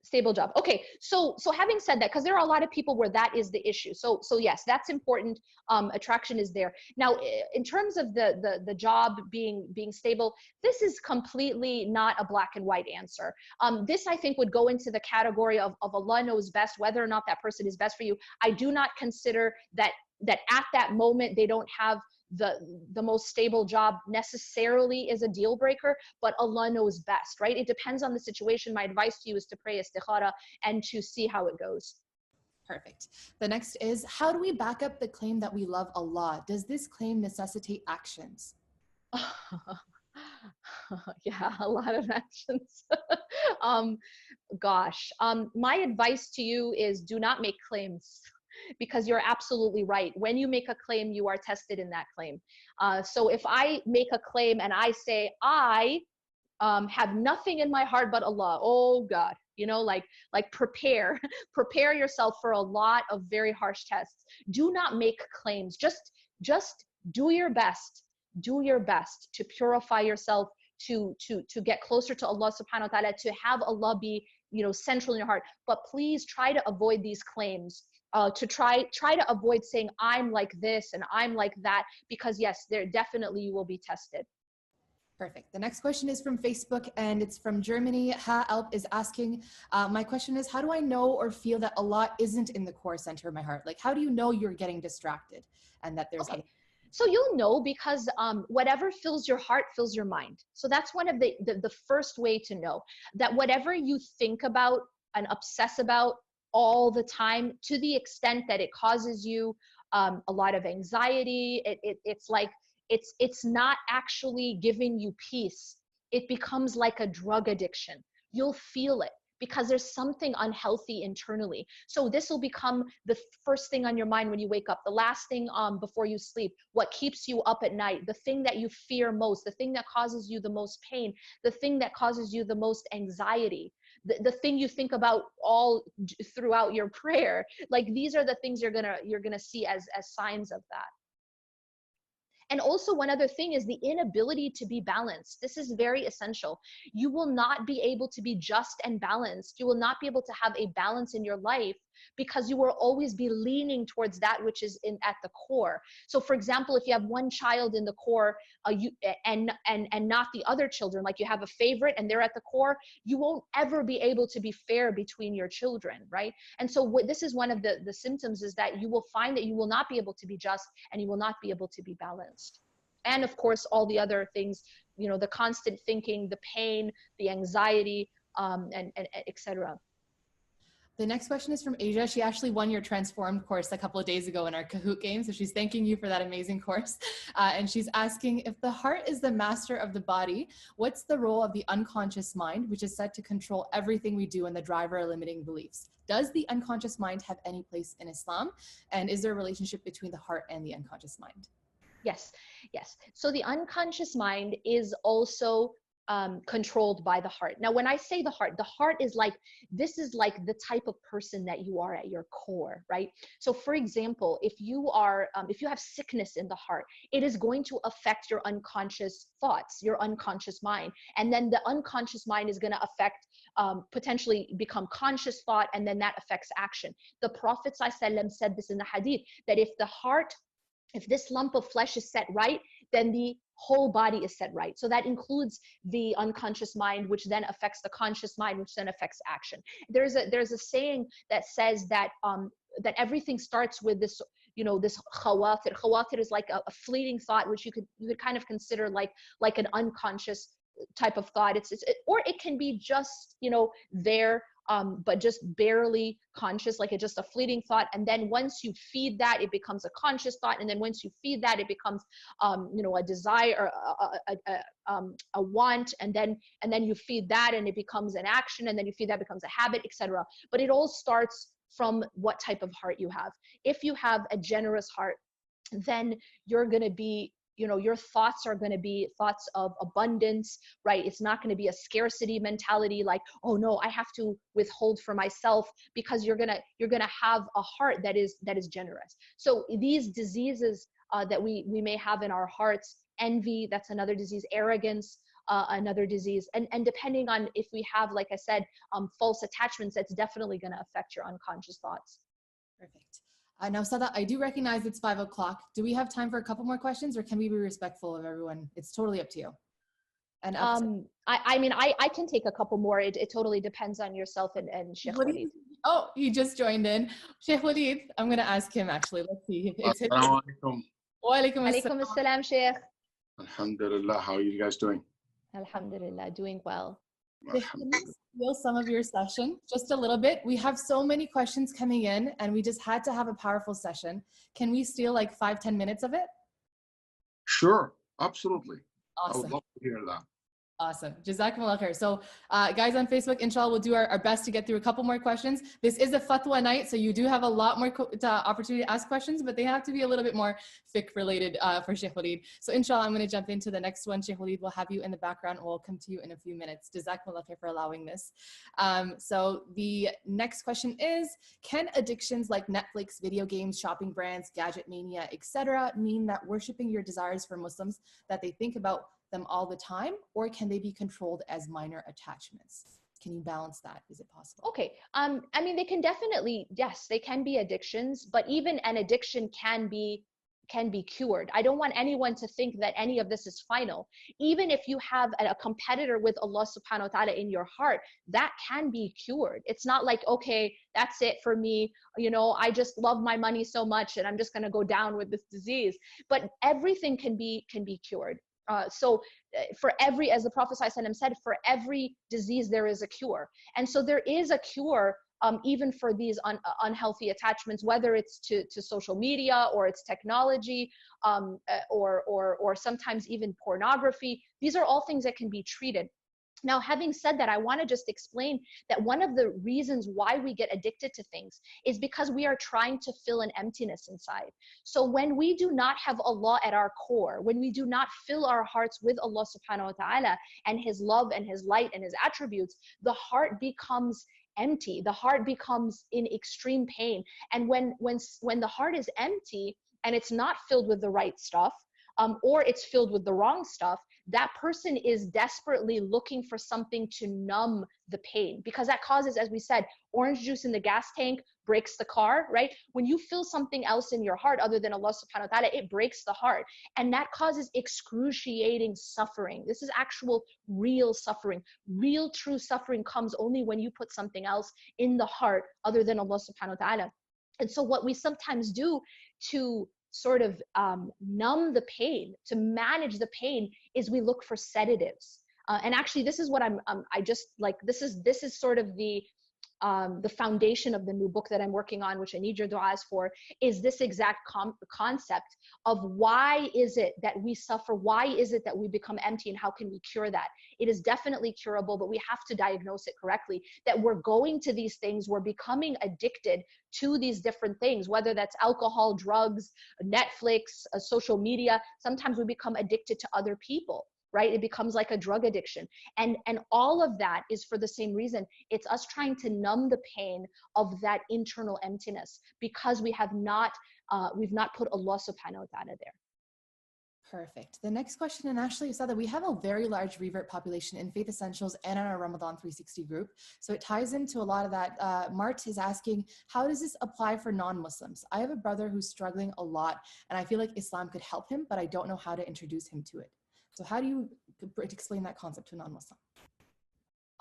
Stable job. Okay so so having said that because there are a lot of people where that is the issue. So so yes that's important um attraction is there. Now in terms of the the the job being being stable this is completely not a black and white answer. Um this i think would go into the category of of allah knows best whether or not that person is best for you. I do not consider that that at that moment they don't have the the most stable job necessarily is a deal breaker but allah knows best right? It depends on the situation. My advice to you is to pray istikhara and to see how it goes. Perfect. The next is how do we back up the claim that we love allah? Does this claim necessitate actions? Yeah a lot of actions. Um gosh. Um my advice to you is do not make claims because you're absolutely right. When you make a claim, you are tested in that claim. Uh, so if I make a claim and I say, I um, have nothing in my heart but Allah, oh God, you know, like, like prepare, prepare yourself for a lot of very harsh tests. Do not make claims. Just, just do your best. Do your best to purify yourself to to to get closer to Allah subhanahu wa ta'ala to have Allah be you know central in your heart but please try to avoid these claims uh, to try try to avoid saying i'm like this and i'm like that because yes there definitely you will be tested Perfect. The next question is from Facebook and it's from Germany. Ha Alp is asking, uh, my question is, how do I know or feel that Allah isn't in the core center of my heart? Like, how do you know you're getting distracted and that there's okay. So you'll know because um, whatever fills your heart fills your mind. So that's one of the, the the first way to know that whatever you think about and obsess about all the time to the extent that it causes you um, a lot of anxiety. It, it, it's like it's it's not actually giving you peace. It becomes like a drug addiction. You'll feel it because there's something unhealthy internally. So this will become the first thing on your mind when you wake up. The last thing um before you sleep what keeps you up at night the thing that you fear most the thing that causes you the most pain the thing that causes you the most anxiety the, the thing you think about all throughout your prayer like these are the things you're gonna you're gonna see as as signs of that and also, one other thing is the inability to be balanced. This is very essential. You will not be able to be just and balanced. You will not be able to have a balance in your life because you will always be leaning towards that which is in at the core. So for example if you have one child in the core uh, you and and and not the other children like you have a favorite and they're at the core you won't ever be able to be fair between your children right? And so what this is one of the the symptoms is that you will find that you will not be able to be just and you will not be able to be balanced. And of course all the other things you know the constant thinking the pain the anxiety um, and, and etc the next question is from Asia. She actually won your Transformed course a couple of days ago in our Kahoot game. So she's thanking you for that amazing course. Uh, and she's asking if the heart is the master of the body, what's the role of the unconscious mind, which is said to control everything we do and the driver of limiting beliefs? Does the unconscious mind have any place in Islam? And is there a relationship between the heart and the unconscious mind? Yes, yes. So the unconscious mind is also um, controlled by the heart. Now, when I say the heart, the heart is like this is like the type of person that you are at your core, right? So, for example, if you are um, if you have sickness in the heart, it is going to affect your unconscious thoughts, your unconscious mind, and then the unconscious mind is going to affect um, potentially become conscious thought, and then that affects action. The Prophet said this in the Hadith that if the heart if this lump of flesh is set right, then the whole body is set right. So that includes the unconscious mind, which then affects the conscious mind, which then affects action. There's a there's a saying that says that um, that everything starts with this you know this khawatir khawatir is like a, a, fleeting thought which you could you could kind of consider like like an unconscious type of thought it's, it's it, or it can be just you know there um, but just barely conscious, like it's just a fleeting thought. And then once you feed that, it becomes a conscious thought. And then once you feed that, it becomes, um, you know, a desire, a, a, a, um, a want. And then and then you feed that, and it becomes an action. And then you feed that, becomes a habit, etc. But it all starts from what type of heart you have. If you have a generous heart, then you're going to be you know your thoughts are going to be thoughts of abundance right? It's not going to be a scarcity mentality like oh no i have to withhold for myself because you're going to you're going to have a heart that is that is generous. So these diseases uh, that we we may have in our hearts envy that's another disease arrogance uh, another disease. And and depending on if we have like i said um, false attachments that's definitely going to affect your unconscious thoughts. Perfect uh, now, Sada, I do recognize it's five o'clock. Do we have time for a couple more questions or can we be respectful of everyone? It's totally up to you. And um, I, I mean, I, I can take a couple more. It, it totally depends on yourself and, and Sheikh Walid. Oh, he just joined in. Sheikh Walid, I'm going to ask him actually. Let's see. It's Assalamu alaikum. Wa alaikum Alaikum assalam, Sheikh. Alhamdulillah. How are you guys doing? Alhamdulillah, doing well. Steal some of your session just a little bit. We have so many questions coming in, and we just had to have a powerful session. Can we steal like five, ten minutes of it? Sure, absolutely. Awesome. I would love to hear that. Awesome. Jazakumullah khair. So, uh, guys on Facebook, inshallah, we'll do our, our, best to get through a couple more questions. This is a fatwa night, so you do have a lot more to, uh, opportunity to ask questions, but they have to be a little bit more fiqh related uh, for Sheikh Walid. So, inshallah, I'm going to jump into the next one. Sheikh Walid will have you in the background, we'll come to you in a few minutes. Jazakumullah khair for allowing this. Um, so, the next question is Can addictions like Netflix, video games, shopping brands, gadget mania, etc., mean that worshiping your desires for Muslims that they think about them all the time or can they be controlled as minor attachments can you balance that is it possible okay um i mean they can definitely yes they can be addictions but even an addiction can be can be cured. I don't want anyone to think that any of this is final. Even if you have a, competitor with Allah subhanahu wa ta'ala in your heart, that can be cured. It's not like, okay, that's it for me. You know, I just love my money so much and I'm just going to go down with this disease. But everything can be can be cured. Uh, so uh, for every, as the Prophet said, for every disease there is a cure. And so there is a cure um, even for these un- uh, unhealthy attachments, whether it's to, to social media or it's technology um, uh, or, or, or sometimes even pornography. These are all things that can be treated. Now, having said that, I want to just explain that one of the reasons why we get addicted to things is because we are trying to fill an emptiness inside. So, when we do not have Allah at our core, when we do not fill our hearts with Allah subhanahu wa ta'ala and His love and His light and His attributes, the heart becomes empty. The heart becomes in extreme pain. And when, when, when the heart is empty and it's not filled with the right stuff, um, or it's filled with the wrong stuff, that person is desperately looking for something to numb the pain because that causes, as we said, orange juice in the gas tank breaks the car, right? When you feel something else in your heart other than Allah subhanahu wa ta'ala, it breaks the heart. And that causes excruciating suffering. This is actual real suffering. Real true suffering comes only when you put something else in the heart other than Allah subhanahu wa ta'ala. And so what we sometimes do to sort of um, numb the pain, to manage the pain, is we look for sedatives. Uh, and actually, this is what I'm. Um, I just like this is this is sort of the um, the foundation of the new book that I'm working on, which I need your du'as for, is this exact com- concept of why is it that we suffer? Why is it that we become empty and how can we cure that? It is definitely curable, but we have to diagnose it correctly. That we're going to these things, we're becoming addicted to these different things, whether that's alcohol, drugs, Netflix, uh, social media. Sometimes we become addicted to other people right it becomes like a drug addiction and and all of that is for the same reason it's us trying to numb the pain of that internal emptiness because we have not uh, we've not put allah subhanahu wa ta'ala there Perfect. The next question, and Ashley, you said that we have a very large revert population in Faith Essentials and in our Ramadan 360 group. So it ties into a lot of that. Uh, Mart is asking, how does this apply for non Muslims? I have a brother who's struggling a lot, and I feel like Islam could help him, but I don't know how to introduce him to it. So, how do you explain that concept to a non Muslim?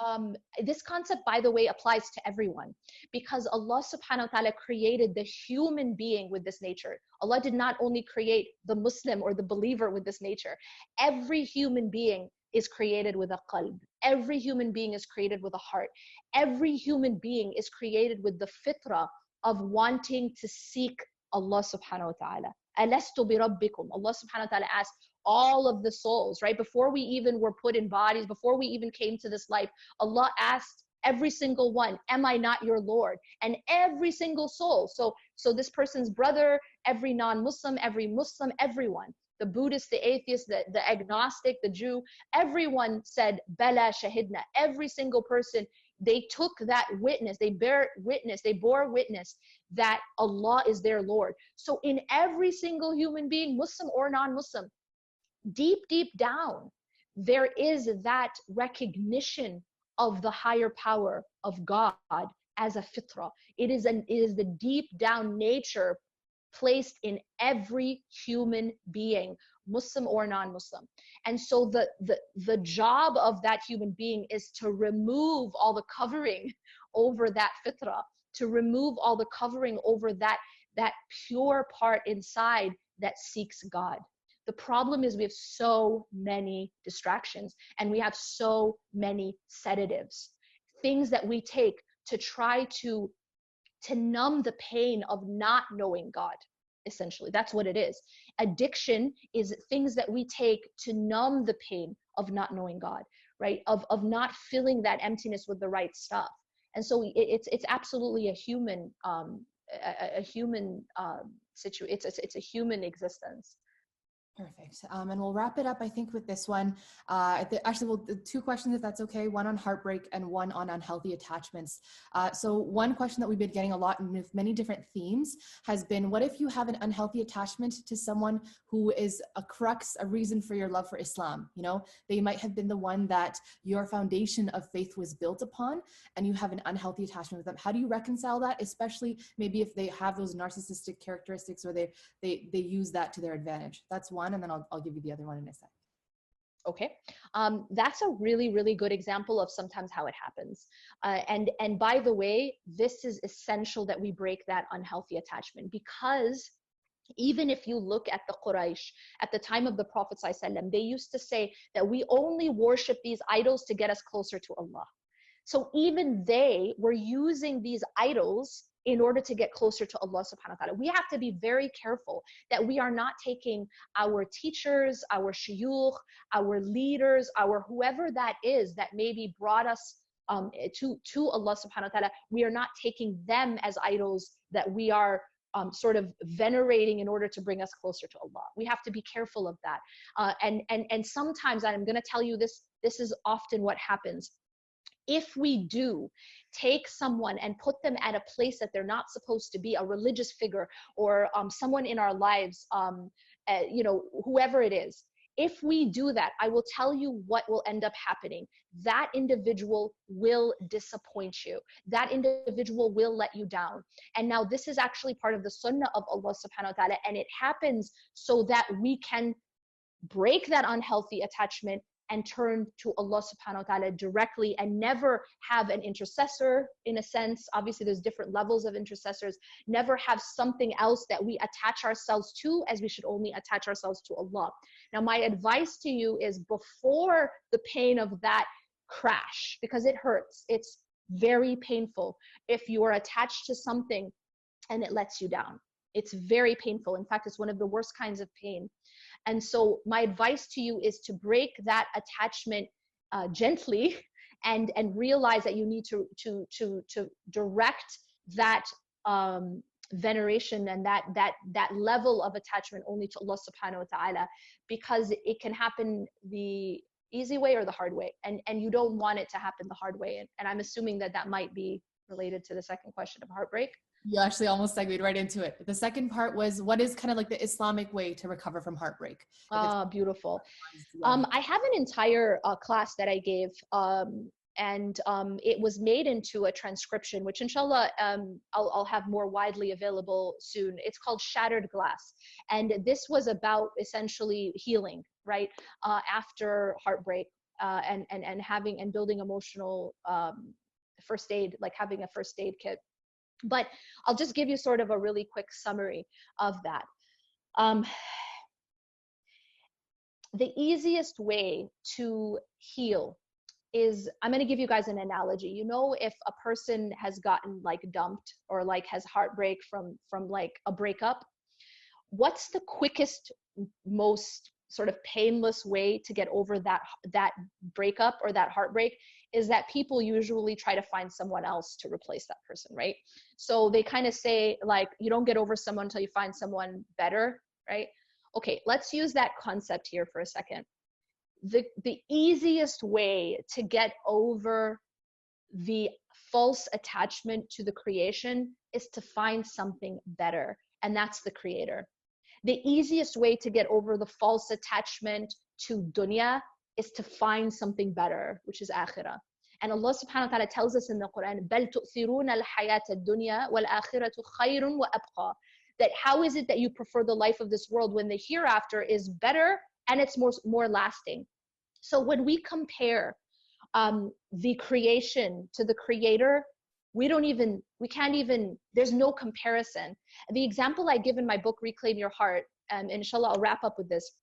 um, this concept, by the way, applies to everyone because Allah subhanahu wa ta'ala created the human being with this nature. Allah did not only create the Muslim or the believer with this nature, every human being is created with a qalb. Every human being is created with a heart. Every human being is created with the fitrah of wanting to seek Allah subhanahu wa ta'ala. Alastu bi. Allah subhanahu wa ta'ala asks, all of the souls, right? Before we even were put in bodies, before we even came to this life, Allah asked every single one, Am I not your Lord? And every single soul. So, so this person's brother, every non-Muslim, every Muslim, everyone. The Buddhist, the atheist, the, the agnostic, the Jew, everyone said, Bala Shahidna. Every single person, they took that witness, they bear witness, they bore witness that Allah is their Lord. So in every single human being, Muslim or non-Muslim, deep, deep down, there is that recognition of the higher power of God as a fitra. It is, an, it is the deep down nature placed in every human being, Muslim or non-Muslim. And so the, the, the job of that human being is to remove all the covering over that fitra, to remove all the covering over that, that pure part inside that seeks God. The problem is we have so many distractions and we have so many sedatives, things that we take to try to to numb the pain of not knowing God. Essentially, that's what it is. Addiction is things that we take to numb the pain of not knowing God, right? Of of not filling that emptiness with the right stuff. And so it, it's it's absolutely a human um, a, a human um, situation. It's, it's it's a human existence. Perfect. Um, and we'll wrap it up, I think, with this one. Uh, the, actually, well, two questions, if that's okay. One on heartbreak and one on unhealthy attachments. Uh, so, one question that we've been getting a lot and with many different themes has been what if you have an unhealthy attachment to someone who is a crux, a reason for your love for Islam? You know, they might have been the one that your foundation of faith was built upon, and you have an unhealthy attachment with them. How do you reconcile that, especially maybe if they have those narcissistic characteristics or they, they, they use that to their advantage? That's one one and then I'll, I'll give you the other one in a sec. Okay, um, that's a really, really good example of sometimes how it happens. Uh, and and by the way, this is essential that we break that unhealthy attachment because even if you look at the Quraysh at the time of the Prophet ﷺ, they used to say that we only worship these idols to get us closer to Allah. So even they were using these idols in order to get closer to Allah subhanahu wa ta'ala. We have to be very careful that we are not taking our teachers, our shuyukh, our leaders, our whoever that is that maybe brought us um, to, to Allah subhanahu wa ta'ala, we are not taking them as idols that we are um, sort of venerating in order to bring us closer to Allah. We have to be careful of that. Uh, and, and, and sometimes, and I'm going to tell you this, this is often what happens if we do take someone and put them at a place that they're not supposed to be, a religious figure or um, someone in our lives, um, uh, you know, whoever it is, if we do that, I will tell you what will end up happening. That individual will disappoint you. That individual will let you down. And now this is actually part of the sunnah of Allah subhanahu wa ta'ala. And it happens so that we can break that unhealthy attachment and turn to Allah subhanahu wa ta'ala directly and never have an intercessor in a sense. Obviously, there's different levels of intercessors. Never have something else that we attach ourselves to as we should only attach ourselves to Allah. Now, my advice to you is before the pain of that crash, because it hurts, it's very painful if you are attached to something and it lets you down. It's very painful. In fact, it's one of the worst kinds of pain. And so my advice to you is to break that attachment uh, gently and and realize that you need to to to to direct that um, veneration and that that that level of attachment only to Allah subhanahu wa ta'ala because it can happen the easy way or the hard way. And and you don't want it to happen the hard way. And, and i'm assuming that that might be related to the second question of heartbreak you actually almost segued right into it the second part was what is kind of like the islamic way to recover from heartbreak ah beautiful um i have an entire uh, class that i gave um and um, it was made into a transcription, which inshallah um, I'll, I'll, have more widely available soon. It's called Shattered Glass. And this was about essentially healing, right? Uh, after heartbreak uh, and, and, and having and building emotional um, first aid, like having a first aid kit. But I'll just give you sort of a really quick summary of that. Um, the easiest way to heal is I'm going to give you guys an analogy. You know, if a person has gotten like dumped or like has heartbreak from from like a breakup, what's the quickest, most sort of painless way to get over that that breakup or that heartbreak is that people usually try to find someone else to replace that person, right? So they kind of say like you don't get over someone until you find someone better, right? Okay, let's use that concept here for a second the the easiest way to get over the false attachment to the creation is to find something better and that's the creator the easiest way to get over the false attachment to dunya is to find something better which is akhirah and Allah subhanahu wa ta'ala tells us in the Quran بل تؤثرون الحياة الدنيا والآخرة خير وأبقى that how is it that you prefer the life of this world when the hereafter is better and it's more more lasting so when we compare um, the creation to the creator we don't even we can't even there's no comparison the example i give in my book reclaim your heart and inshallah i'll wrap up with this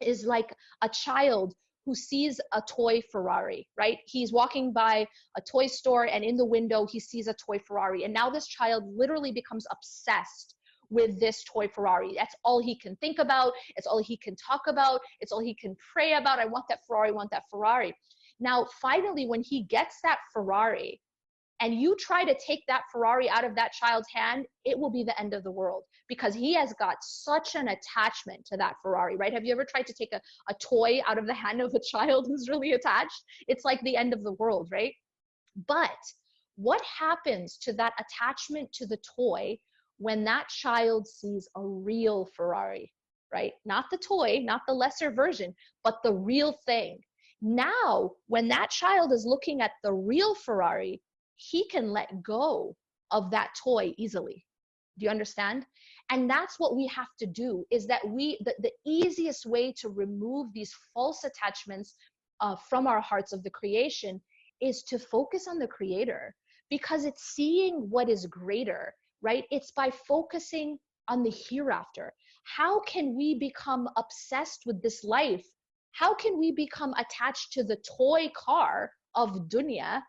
is like a child who sees a toy ferrari right he's walking by a toy store and in the window he sees a toy ferrari and now this child literally becomes obsessed with this toy Ferrari. That's all he can think about. It's all he can talk about. It's all he can pray about. I want that Ferrari, I want that Ferrari. Now, finally, when he gets that Ferrari, and you try to take that Ferrari out of that child's hand, it will be the end of the world because he has got such an attachment to that Ferrari, right? Have you ever tried to take a, a toy out of the hand of a child who's really attached? It's like the end of the world, right? But what happens to that attachment to the toy when that child sees a real Ferrari, right? Not the toy, not the lesser version, but the real thing. Now, when that child is looking at the real Ferrari, he can let go of that toy easily. Do you understand? And that's what we have to do is that we, the, the easiest way to remove these false attachments uh, from our hearts of the creation is to focus on the creator because it's seeing what is greater right? It's by focusing on the hereafter. How can we become obsessed with this life? How can we become attached to the toy car of dunya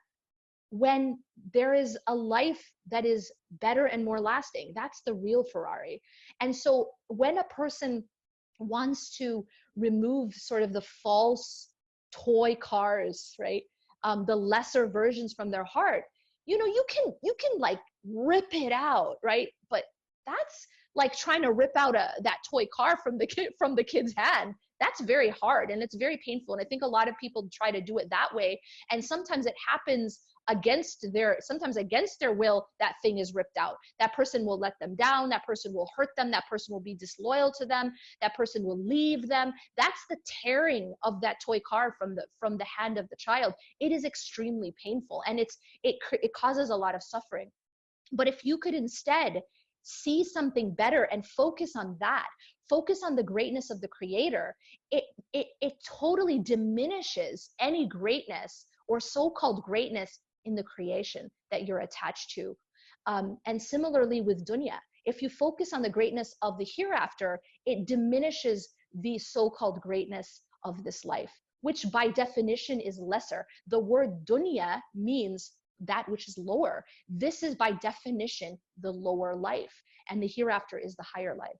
when there is a life that is better and more lasting? That's the real Ferrari. And so when a person wants to remove sort of the false toy cars, right? Um, the lesser versions from their heart, you know you can you can like rip it out right but that's like trying to rip out a that toy car from the kid from the kid's hand that's very hard and it's very painful and i think a lot of people try to do it that way and sometimes it happens against their sometimes against their will that thing is ripped out. That person will let them down. That person will hurt them. That person will be disloyal to them. That person will leave them. That's the tearing of that toy car from the from the hand of the child. It is extremely painful and it's it it causes a lot of suffering. But if you could instead see something better and focus on that focus on the greatness of the creator it it, it totally diminishes any greatness or so-called greatness in the creation that you're attached to. Um, and similarly with dunya, if you focus on the greatness of the hereafter, it diminishes the so called greatness of this life, which by definition is lesser. The word dunya means that which is lower. This is by definition the lower life, and the hereafter is the higher life.